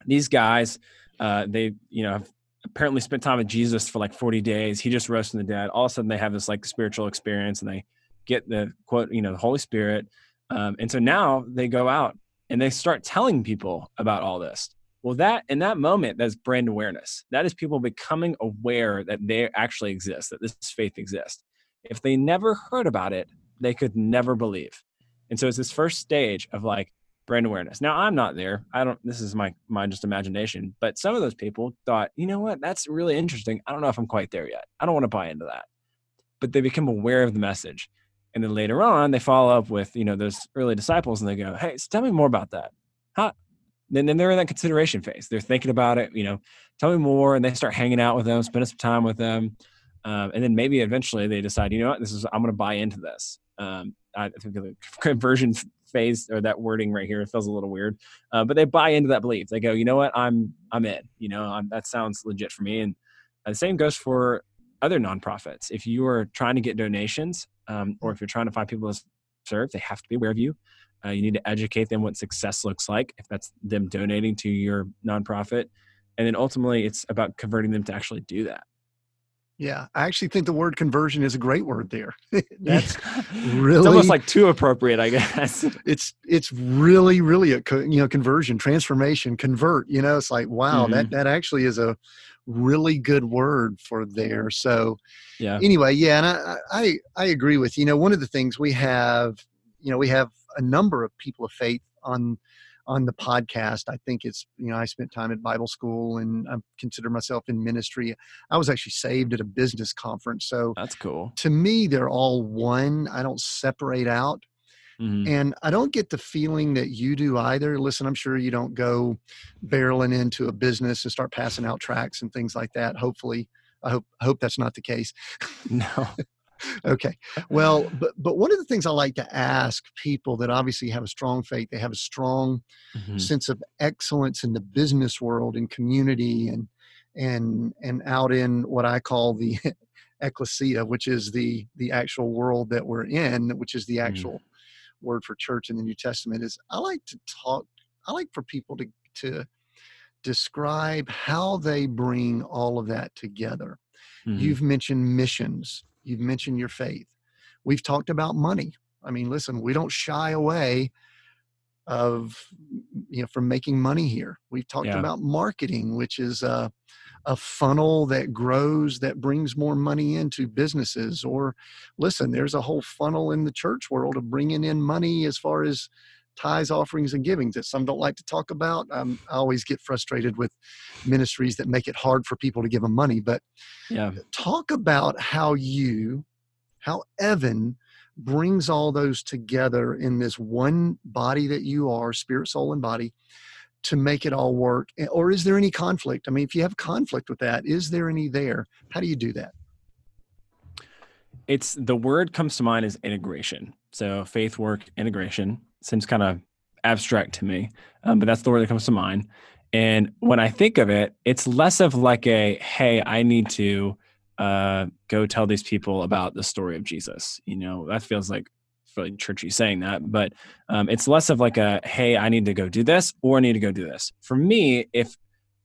these guys. Uh, they, you know, apparently spent time with Jesus for like 40 days. He just rose from the dead. All of a sudden, they have this like spiritual experience, and they get the quote, you know, the Holy Spirit. Um, and so now they go out and they start telling people about all this. Well, that in that moment, that's brand awareness. That is people becoming aware that they actually exist, that this faith exists. If they never heard about it, they could never believe. And so it's this first stage of like brand awareness. Now I'm not there. I don't this is my my just imagination, but some of those people thought, "You know what? That's really interesting. I don't know if I'm quite there yet. I don't want to buy into that." But they become aware of the message. And then later on, they follow up with, you know, those early disciples and they go, "Hey, so tell me more about that." Huh? Then, then they're in that consideration phase. They're thinking about it, you know, tell me more. And they start hanging out with them, spending some time with them. Um, and then maybe eventually they decide, you know what, this is I'm going to buy into this. Um, I think the conversion phase or that wording right here It feels a little weird, uh, but they buy into that belief. They go, you know what, I'm I'm in. You know, I'm, that sounds legit for me. And the same goes for other nonprofits. If you are trying to get donations, um, or if you're trying to find people to serve, they have to be aware of you. Uh, you need to educate them what success looks like. If that's them donating to your nonprofit, and then ultimately, it's about converting them to actually do that. Yeah, I actually think the word conversion is a great word there. (laughs) That's really (laughs) it's almost like too appropriate, I guess. (laughs) it's it's really really a you know conversion, transformation, convert. You know, it's like wow, mm-hmm. that that actually is a really good word for there. So yeah. Anyway, yeah, and I I I agree with you know one of the things we have you know we have a number of people of faith on on the podcast. I think it's, you know, I spent time at Bible school and I consider myself in ministry. I was actually saved at a business conference. So that's cool. To me, they're all one. I don't separate out. Mm-hmm. And I don't get the feeling that you do either. Listen, I'm sure you don't go barreling into a business and start passing out tracts and things like that. Hopefully, I hope I hope that's not the case. (laughs) No. Okay. Well, but but one of the things I like to ask people that obviously have a strong faith, they have a strong mm-hmm. sense of excellence in the business world and community and and and out in what I call the (laughs) ecclesia, which is the the actual world that we're in, which is the mm. actual mm. word for church in the New Testament, is I like to talk. I like for people to to describe how they bring all of that together. Mm-hmm. You've mentioned missions You've mentioned your faith. We've talked about money. I mean, listen, we don't shy away of you know from making money here. We've talked yeah. about marketing, which is a, a funnel that grows that brings more money into businesses. Or listen, there's a whole funnel in the church world of bringing in money as far as tithes, offerings, and givings that some don't like to talk about. Um, I always get frustrated with ministries that make it hard for people to give them money. But yeah. talk about how you, how Evan brings all those together in this one body that you are, spirit, soul, and body, to make it all work. Or is there any conflict? I mean, if you have conflict with that, is there any there? How do you do that? It's the word comes to mind is integration. So faith work integration seems kind of abstract to me, um, but that's the word that comes to mind. And when I think of it, it's less of like a, hey, I need to uh, go tell these people about the story of Jesus. You know, that feels like really churchy saying that, but um, it's less of like a, hey, I need to go do this or I need to go do this. For me, if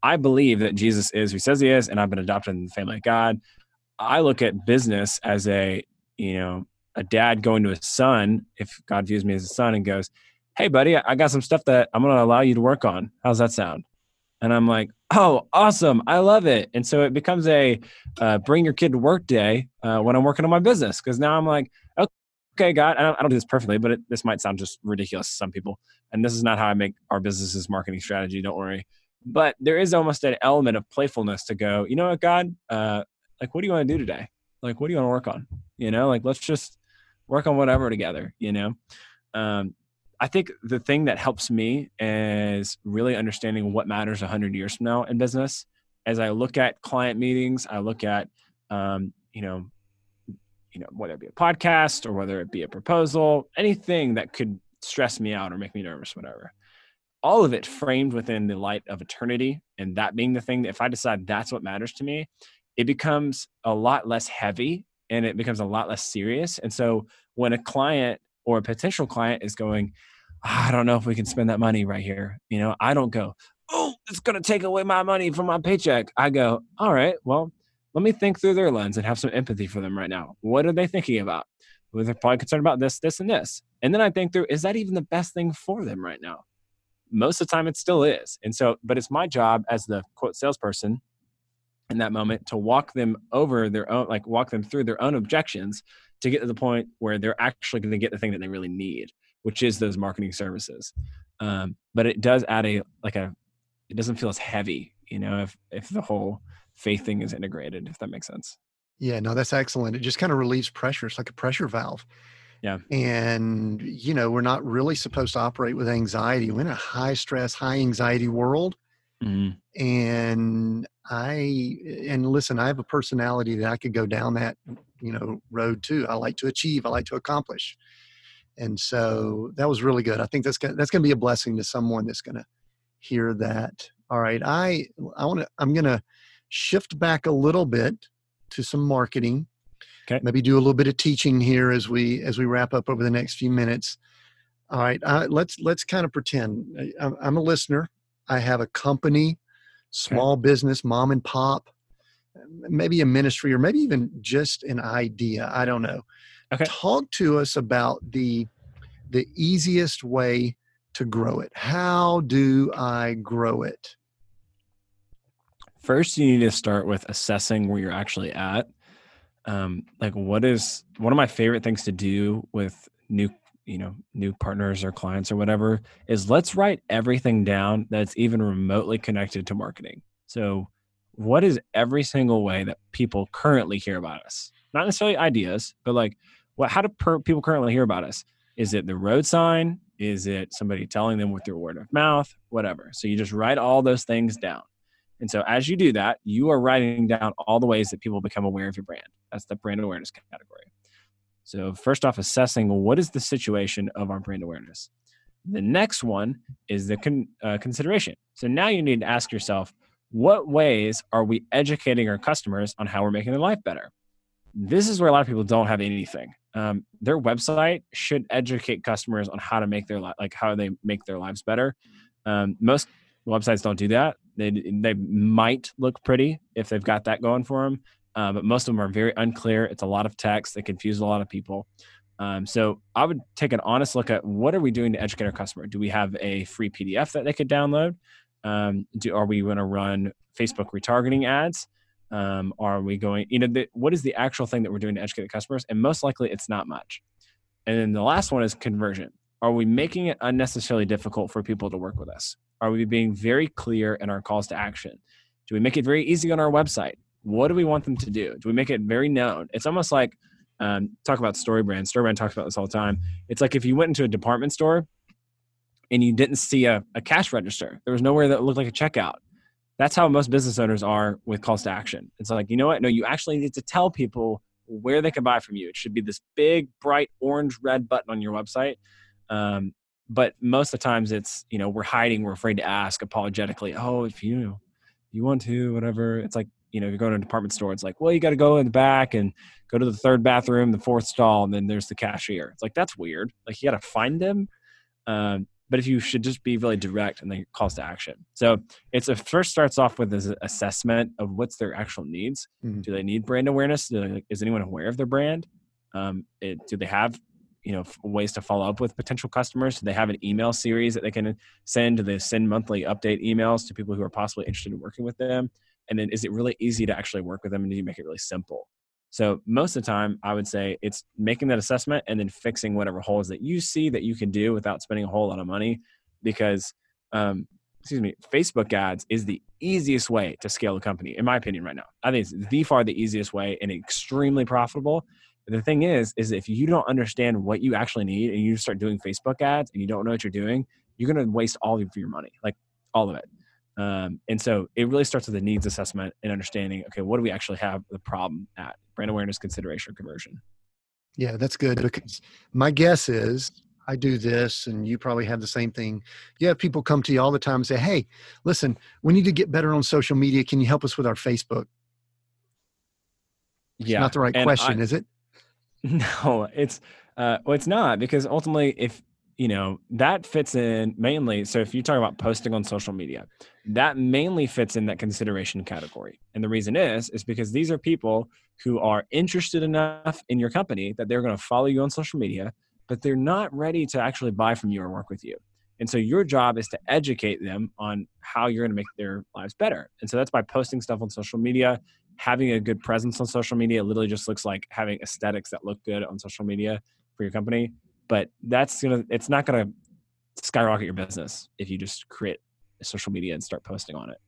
I believe that Jesus is who he says he is, and I've been adopted in the family of God, I look at business as a, you know, a dad going to his son, if God views me as a son, and goes, Hey, buddy, I got some stuff that I'm going to allow you to work on. How's that sound? And I'm like, Oh, awesome. I love it. And so it becomes a uh, bring your kid to work day uh, when I'm working on my business. Cause now I'm like, okay, God, I don't, I don't do this perfectly, but it, this might sound just ridiculous to some people. And this is not how I make our business's marketing strategy. Don't worry. But there is almost an element of playfulness to go, you know what, God, uh, like, what do you want to do today? Like, what do you want to work on? You know, like, let's just work on whatever together, you know? Um, I think the thing that helps me is really understanding what matters 100 years from now in business. As I look at client meetings, I look at, um, you know, you know, whether it be a podcast or whether it be a proposal, anything that could stress me out or make me nervous, whatever. All of it framed within the light of eternity. And that being the thing that if I decide that's what matters to me, it becomes a lot less heavy and it becomes a lot less serious. And so when a client or a potential client is going, ah, I don't know if we can spend that money right here, you know, I don't go, oh, it's going to take away my money from my paycheck. I go, all right, well, let me think through their lens and have some empathy for them right now. What are they thinking about? Well, they're probably concerned about this, this, and this. And then I think through, is that even the best thing for them right now? Most of the time, it still is. And so, but it's my job as the quote salesperson in that moment to walk them over their own, like walk them through their own objections to get to the point where they're actually going to get the thing that they really need, which is those marketing services. Um, but it does add a like a, it doesn't feel as heavy, you know, if if the whole faith thing is integrated, if that makes sense. Yeah, no, that's excellent. It just kind of relieves pressure. It's like a pressure valve. Yeah. And, you know, we're not really supposed to operate with anxiety. We're in a high stress, high anxiety world. Mm-hmm. And I, and listen, I have a personality that I could go down that, you know, road too. I like to achieve, I like to accomplish. And so that was really good. I think that's gonna, that's going to be a blessing to someone that's going to hear that. All right. I, I want to, I'm going to, shift back a little bit to some marketing. Okay. Maybe do a little bit of teaching here as we as we wrap up over the next few minutes. All right, uh, let's let's kind of pretend I'm, I'm, a listener. I have a company, small okay. business, mom and pop, maybe a ministry, or maybe even just an idea. I don't know. Okay. Talk to us about the the easiest way to grow it. How do I grow it? first you need to start with assessing where you're actually at um, like what is one of my favorite things to do with new you know new partners or clients or whatever is let's write everything down that's even remotely connected to marketing. So what is every single way that people currently hear about us? Not necessarily ideas but like what how do per- people currently hear about us? Is it the road sign? Is it somebody telling them with their word of mouth? Whatever. So you just write all those things down. And so as you do that, you are writing down all the ways that people become aware of your brand. That's the brand awareness category. So first off, assessing what is the situation of our brand awareness. The next one is the con- uh, consideration. So now you need to ask yourself, what ways are we educating our customers on how we're making their life better? This is where a lot of people don't have anything. Um, their website should educate customers on how to make their li- like how they make their lives better. Um, most websites don't do that. They they might look pretty if they've got that going for them, uh, but most of them are very unclear. It's a lot of text that confuses a lot of people. Um, so I would take an honest look at what are we doing to educate our customer. Do we have a free PDF that they could download? Um, do are we going to run Facebook retargeting ads? Um, are we going? You know, the, what is the actual thing that we're doing to educate the customers? And most likely, it's not much. And then the last one is conversion. Are we making it unnecessarily difficult for people to work with us? Are we being very clear in our calls to action? Do we make it very easy on our website? What do we want them to do? Do we make it very known? It's almost like um, talk about story brand. Story brand talks about this all the time. It's like if you went into a department store and you didn't see a, a cash register, there was nowhere that looked like a checkout. That's how most business owners are with calls to action. It's like, you know what? No, you actually need to tell people where they can buy from you. It should be this big, bright orange red button on your website. Um, but most of the times it's you know we're hiding we're afraid to ask apologetically oh if you you want to whatever it's like you know you're going to a department store it's like well you got to go in the back and go to the third bathroom the fourth stall and then there's the cashier. It's like that's weird like you got to find them um, but if you should just be really direct and then calls to action. So it's a first starts off with this assessment of what's their actual needs. Mm-hmm. do they need brand awareness? They, is anyone aware of their brand? Um, it, do they have you know ways to follow up with potential customers. Do they have an email series that they can send. Do they send monthly update emails to people who are possibly interested in working with them? And then is it really easy to actually work with them and do you make it really simple? So most of the time i would say it's making that assessment and then fixing whatever holes that you see that you can do without spending a whole lot of money because um, excuse me facebook ads is the easiest way to scale a company in my opinion right now. I think it's the far the easiest way and extremely profitable the thing is, is if you don't understand what you actually need and you start doing Facebook ads and you don't know what you're doing, you're going to waste all of your money, like all of it. Um, and so it really starts with a needs assessment and understanding, okay, what do we actually have the problem at? Brand awareness, consideration, conversion. Yeah, that's good because my guess is I do this and you probably have the same thing. You have people come to you all the time and say, Hey, listen, we need to get better on social media. Can you help us with our Facebook? It's Yeah. not the right and question, I- is it? (laughs) No, it's uh, well, it's not because ultimately, if you know that fits in mainly. So if you talk about posting on social media, that mainly fits in that consideration category. And the reason is is because these are people who are interested enough in your company that they're going to follow you on social media, but they're not ready to actually buy from you or work with you. And so your job is to educate them on how you're going to make their lives better. And so that's by posting stuff on social media, having a good presence on social media literally just looks like having aesthetics that look good on social media for your company. But that's gonna it's not gonna skyrocket your business if you just create social media and start posting on it.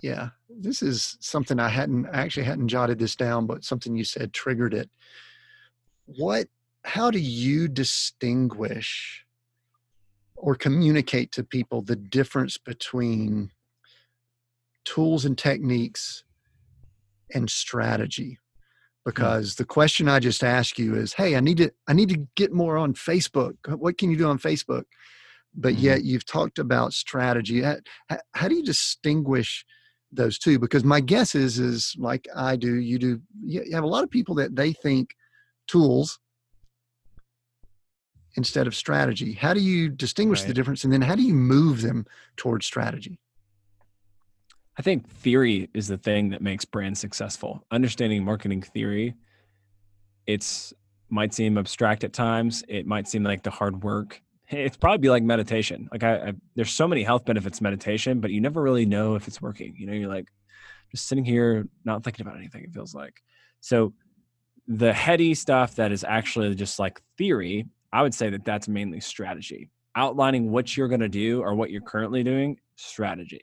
Yeah. This is something I hadn't I actually hadn't jotted this down, but something you said triggered it. What how do you distinguish or communicate to people the difference between tools and techniques and strategy? Because the question I just asked you is, hey, I need to I need to get more on Facebook. What can you do on Facebook? But Mhm. yet you've talked about strategy. How, how- do you distinguish those two? Because my guess is is like I do, you do. You you have a lot of people that they think tools instead of strategy. How do you distinguish the difference, and then how do you move them towards strategy? I think theory is the thing that makes brands successful. Understanding marketing theory, it's might seem abstract at times. It might seem like the hard work. It's probably like meditation. Like I, I there's so many health benefits meditation, but you never really know if it's working. You know, you're like just sitting here not thinking about anything. It feels like so. The heady stuff that is actually just like theory, I would say that that's mainly strategy. Outlining what you're going to do or what you're currently doing, strategy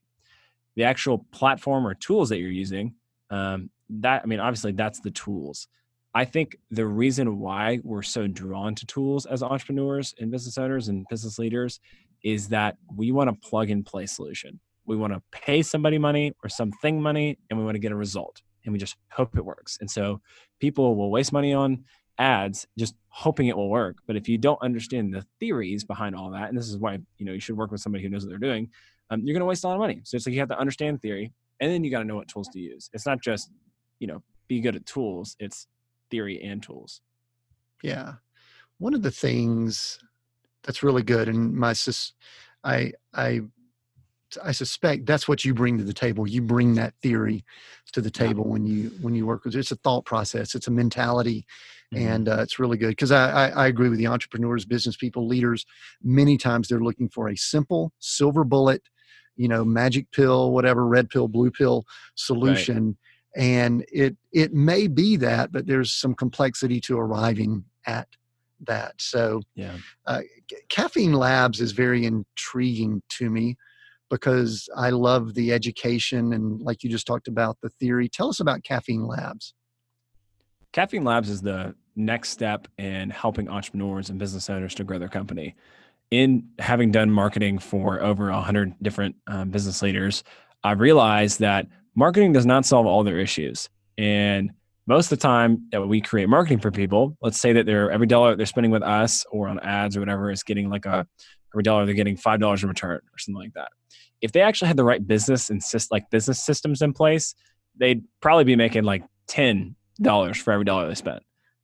the actual platform or tools that you're using um, that i mean obviously that's the tools. I think the reason why we're so drawn to tools as entrepreneurs and business owners and business leaders is that we want a plug and play solution. We want to pay somebody money or something money and we want to get a result and we just hope it works. And so people will waste money on ads just hoping it will work. But if you don't understand the theories behind all that and this is why you know you should work with somebody who knows what they're doing um, you're going to waste a lot of money. So it's like you have to understand theory, and then you got to know what tools to use. It's not just, you know, be good at tools. It's theory and tools. Yeah. One of the things that's really good, and my sus, I I I suspect that's what you bring to the table. You bring that theory to the table when you when you work with. It's a thought process. It's a mentality, Mhm. and uh, it's really good because I, I I agree with the entrepreneurs, business people, leaders. Many times they're looking for a simple silver bullet, you know, magic pill, whatever, red pill, blue pill solution, and it it may be that, but there's some complexity to arriving at that. So yeah. uh, caffeine labs is very intriguing to me because i love the education and like you just talked about the theory tell us about caffeine labs Caffeine Labs is the next step in helping entrepreneurs and business owners to grow their company. In having done marketing for over 100 different um, business leaders, I've realized that marketing does not solve all their issues. And most of the time that we create marketing for people, let's say that they're every dollar they're spending with us or on ads or whatever is getting like a every dollar they're getting five dollars in return or something like that. If they actually had the right business and like business systems in place, they'd probably be making like ten dollars for every dollar they spent.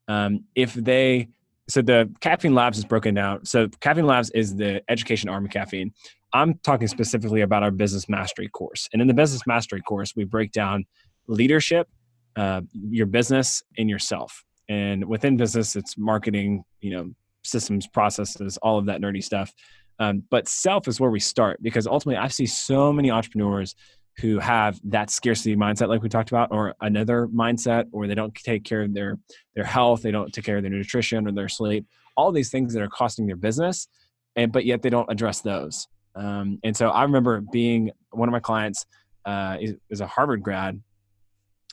Um, if they so the caffeine labs is broken down. So caffeine labs is the education arm of caffeine. I'm talking specifically about our business mastery course. And in the business mastery course, we break down leadership, uh, your business, and yourself. And within business, it's marketing, you know, systems, processes, all of that nerdy stuff. Um, but self is where we start because ultimately, I see so many entrepreneurs who have that scarcity mindset, like we talked about, or another mindset, or they don't take care of their their health, they don't take care of their nutrition or their sleep, all these things that are costing their business, and but yet they don't address those. Um, and so I remember being one of my clients uh, is, is a Harvard grad,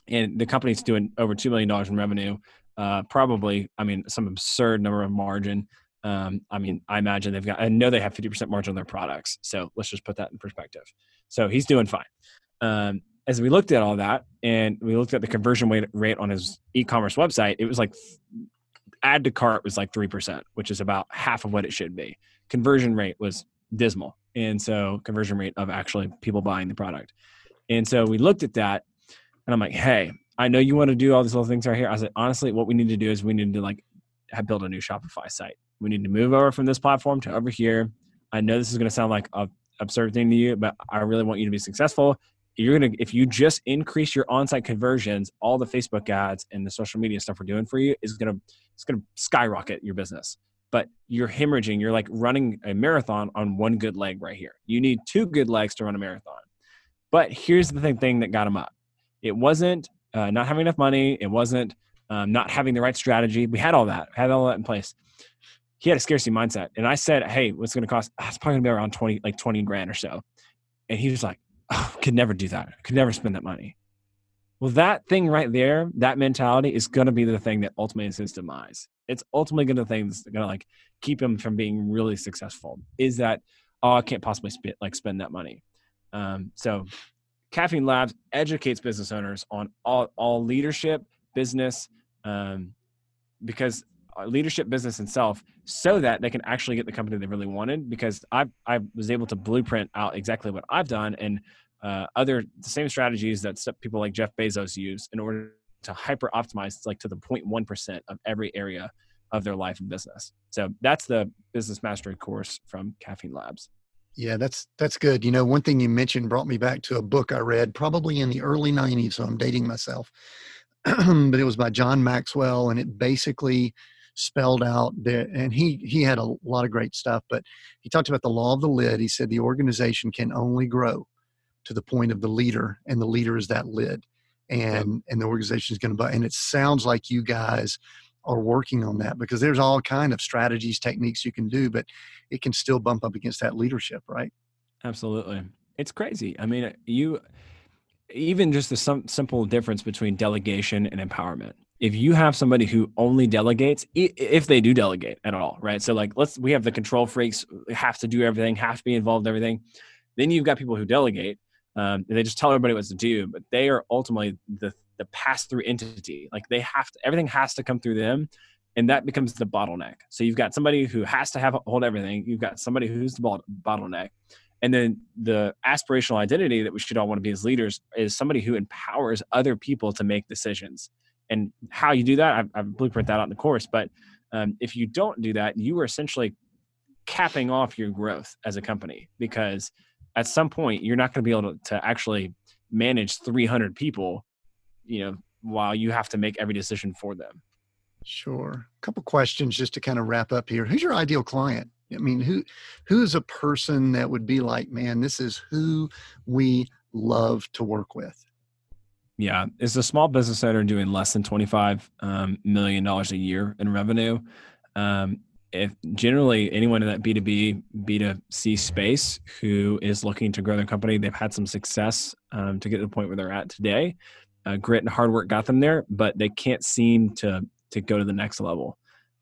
and the company's doing over two million dollars in revenue. Uh, probably, I mean, some absurd number of margin. Um, I mean, I imagine they've got. I know they have fifty percent margin on their products. So let's just put that in perspective. So he's doing fine. Um, as we looked at all that, and we looked at the conversion rate on his e-commerce website, it was like add to cart was like 3%, which is about half of what it should be. Conversion rate was dismal. And so conversion rate of actually people buying the product. And so we looked at that and I'm like, hey, I know you want to do all these little things right here. I said, honestly, what we need to do is we need to like build a new Shopify site. We need to move over from this platform to over here. I know this is going to sound like a absurd thing to you, but I really want you to be successful. You're gonna if you just increase your on-site conversions, all the Facebook ads and the social media stuff we're doing for you is gonna it's gonna skyrocket your business. But you're hemorrhaging. You're like running a marathon on one good leg right here. You need two good legs to run a marathon. But here's the thing, thing that got him up. It wasn't uh, not having enough money. It wasn't um, not having the right strategy. We had all that, had all that in place. He had a scarcity mindset, and I said, "Hey, what's going to cost? Ah, it's probably going to be around twenty, like twenty grand or so." And he was like, oh, "Could never do that. Could never spend that money." Well, that thing right there, that mentality is going to be the thing that ultimately is his demise. It's ultimately going to thing that's going to like keep him from being really successful. Is that oh, I can't possibly spend like spend that money. Um, so Caffeine Labs educates business owners on all, all leadership, business, um, because leadership, business, and self, so that they can actually get the company they really wanted. Because I I was able to blueprint out exactly what I've done and uh, other the same strategies that people like Jeff Bezos use in order to hyper optimize like to the 0.1 percent of every area of their life and business. So that's the business mastery course from Caffeine Labs. Yeah, that's that's good. You know, one thing you mentioned brought me back to a book I read probably in the early 90s, so I'm dating myself. (clears throat) but it was by John Maxwell and it basically spelled out there and he he had a lot of great stuff, but he talked about the law of the lid. He said the organization can only grow to the point of the leader and the leader is that lid. And yep. and the organization is going to buy and it sounds like you guys are working on that because there's all kind of strategies techniques you can do but it can still bump up against that leadership right absolutely it's crazy i mean you even just the some simple difference between delegation and empowerment if you have somebody who only delegates if they do delegate at all right so like let's we have the control freaks have to do everything have to be involved in everything then you've got people who delegate um, they just tell everybody what to do but they are ultimately the the pass through entity. Like they have to, everything has to come through them. And that becomes the bottleneck. So you've got somebody who has to have hold everything. You've got somebody who's the bottleneck. And then the aspirational identity that we should all want to be as leaders is somebody who empowers other people to make decisions. And how you do that, I've, I've blueprint that out in the course. But um, if you don't do that, you are essentially capping off your growth as a company because at some point you're not going to be able to, to actually manage 300 people you know while you have to make every decision for them. Sure. A couple questions just to kind of wrap up here. Who's your ideal client? I mean who who's a person that would be like man this is who we love to work with yeah is a small business owner doing less than 25 um, million dollars a year in revenue um, if generally anyone in that b2b b2c space who is looking to grow their company they've had some success um, to get to the point where they're at today uh, grit and hard work got them there, but they can't seem to to go to the next level.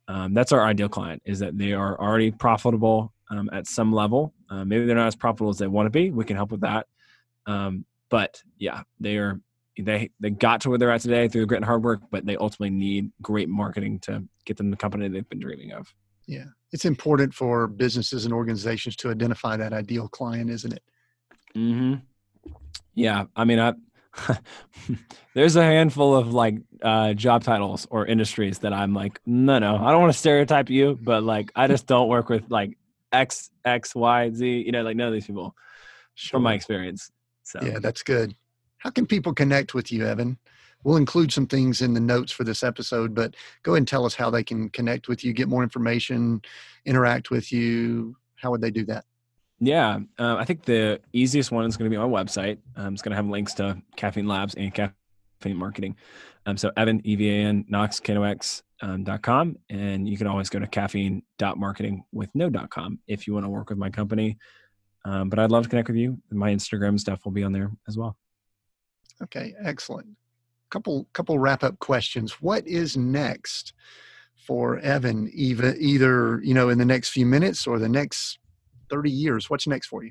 Um, that's our ideal client is that they are already profitable um, at some level. Uh, maybe they're not as profitable as they want to be. We can help with that. Um, but yeah, they are they they got to where they're at today through grit and hard work, but they ultimately need great marketing to get them the company they've been dreaming of. Yeah, it's important for businesses and organizations to identify that ideal client, isn't it? Hmm. Yeah, I mean, I (laughs) there's a handful of like uh, job titles or industries that I'm like, no, no, I don't want to stereotype you, but like, I just don't work with like X, X, Y, Z, you know, like none of these people sure. from my experience. So, yeah, that's good. How can people connect with you, Evan? We'll include some things in the notes for this episode, but go ahead and tell us how they can connect with you, get more information, interact with you. How would they do that? Yeah, uh, I think the easiest one is going to be my website. Um, it's going to have links to Caffeine Labs and Caffeine Marketing. Um, so Evan, E-V-A-N, Knox, K-N-O-X, um, dot com. And you can always go to caffeine dot marketing with no dot com if you want to work with my company. Um, but I'd love to connect with you. My Instagram stuff will be on there as well. Okay, excellent. Couple couple wrap up questions. What is next for Evan? Either either you know in the next few minutes or the next 30 years? What's next for you?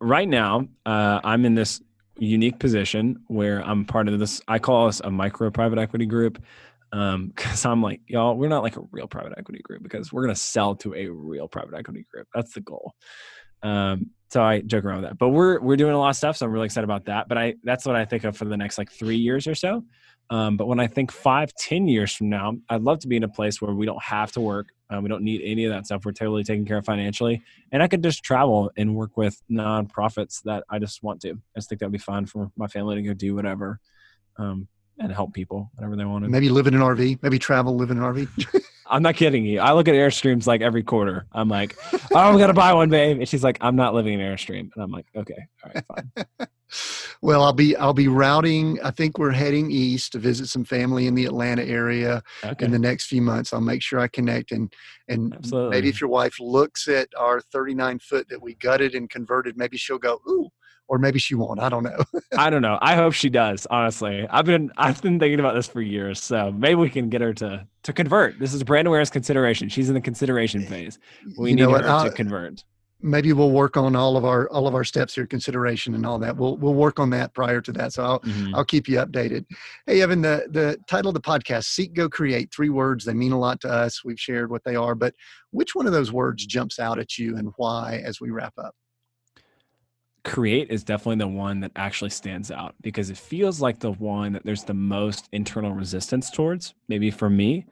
Right now, uh, I'm in this unique position where I'm part of this. I call us a micro private equity group. Um, (laughs) because I'm like, y'all, we're not like a real private equity group because we're gonna sell to a real private equity group. That's the goal. Um, so I joke around with that. But we're we're doing a lot of stuff, so I'm really excited about that. But I that's what I think of for the next like three years or so. Um, but when I think five, ten years from now, I'd love to be in a place where we don't have to work. Um, we don't need any of that stuff. We're totally taken care of financially, and I could just travel and work with nonprofits that I just want to. I just think that'd be fun for my family to go do whatever, um, and help people whatever they want. To. Maybe live in an RV. Maybe travel, live in an RV. (laughs) I'm not kidding you. I look at Airstreams like every quarter. I'm like, oh, we got to buy one, babe. And she's like, I'm not living in Airstream. And I'm like, okay, all right, fine. (laughs) well, I'll be I'll be routing. I think we're heading east to visit some family in the Atlanta area okay. in the next few months. I'll make sure I connect and and Absolutely. maybe if your wife looks at our 39 foot that we gutted and converted, maybe she'll go, ooh, or maybe she won't. I don't know. (laughs) I don't know. I hope she does. Honestly, I've been I've been thinking about this for years. So maybe we can get her to to convert. This is brand awareness consideration. She's in the consideration phase. We you need her to convert. Maybe we'll work on all of our all of our steps here, consideration and all that. We'll we'll work on that prior to that. So I'll mm-hmm. I'll keep you updated. Hey Evan, the the title of the podcast, Seek Go Create, three words. They mean a lot to us. We've shared what they are, but which one of those words jumps out at you and why as we wrap up? Create is definitely the one that actually stands out because it feels like the one that there's the most internal resistance towards maybe for me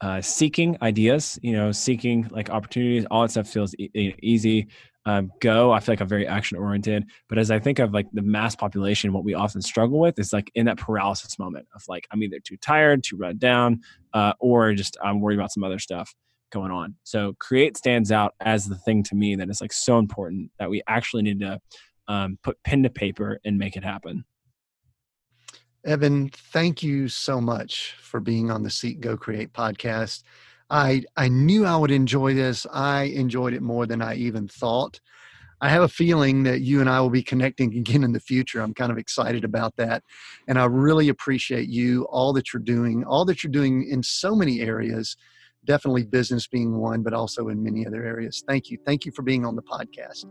uh, seeking ideas you know seeking like opportunities. All that stuff feels e- easy um, go. I feel like i'm very action oriented but as i think of like the mass population what we often struggle with is like in that paralysis moment of like i'm either too tired too run down uh, or just i'm worried about some other stuff going on. So create stands out as the thing to me that is like so important that we actually need to um, put pen to paper and make it happen. Evan, thank you so much for being on the Seek Go Create podcast. I I knew I would enjoy this. I enjoyed it more than I even thought. I have a feeling that you and I will be connecting again in the future. I'm kind of excited about that. And I really appreciate you, all that you're doing, all that you're doing in so many areas, definitely business being one, but also in many other areas. Thank you. Thank you for being on the podcast.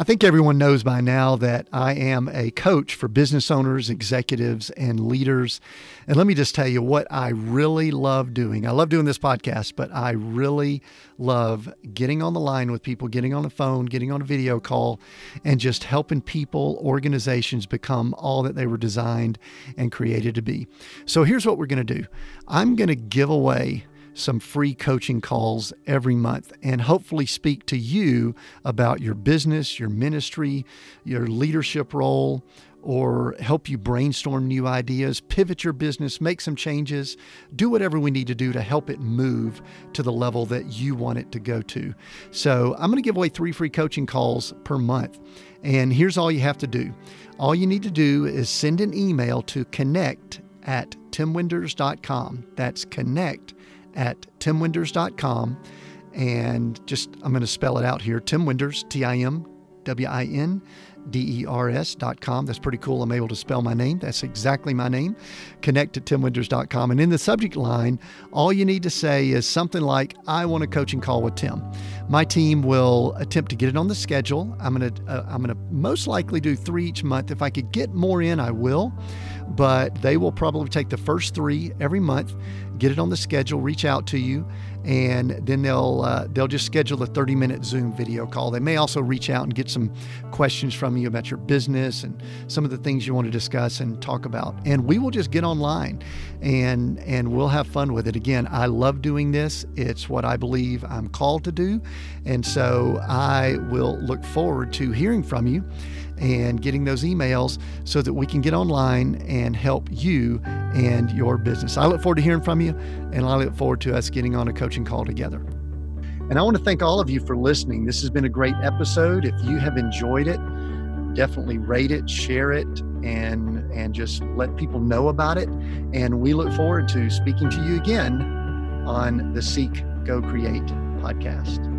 I think everyone knows by now that I am a coach for business owners, executives, and leaders. And let me just tell you what I really love doing. I love doing this podcast, but I really love getting on the line with people, getting on the phone, getting on a video call, and just helping people, organizations become all that they were designed and created to be. So here's what we're going to do I'm going to give away some free coaching calls every month and hopefully speak to you about your business, your ministry, your leadership role, or help you brainstorm new ideas, pivot your business, make some changes, do whatever we need to do to help it move to the level that you want it to go to. So, I'm going to give away three free coaching calls per month. And here's all you have to do all you need to do is send an email to connect at timwinders.com. That's connect at timwinders.com. And just, I'm going to spell it out here Tim Winders, T I M W I N D E R S.com. That's pretty cool. I'm able to spell my name. That's exactly my name. Connect to timwinders.com. And in the subject line, all you need to say is something like, I want a coaching call with Tim. My team will attempt to get it on the schedule. I'm going to, uh, I'm going to most likely do three each month. If I could get more in, I will. But they will probably take the first three every month get it on the schedule, reach out to you, and then they'll uh, they'll just schedule a 30 minute Zoom video call. They may also reach out and get some questions from you about your business and some of the things you want to discuss and talk about. And we will just get online and and we'll have fun with it. Again, I love doing this. It's what I believe I'm called to do, and so I will look forward to hearing from you and getting those emails so that we can get online and help you and your business. I look forward to hearing from you, and I look forward to us getting on a coaching call together. And I want to thank all of you for listening. This has been a great episode. If you have enjoyed it, definitely rate it, share it, and and just let people know about it. And we look forward to speaking to you again on the Seek Go Create podcast.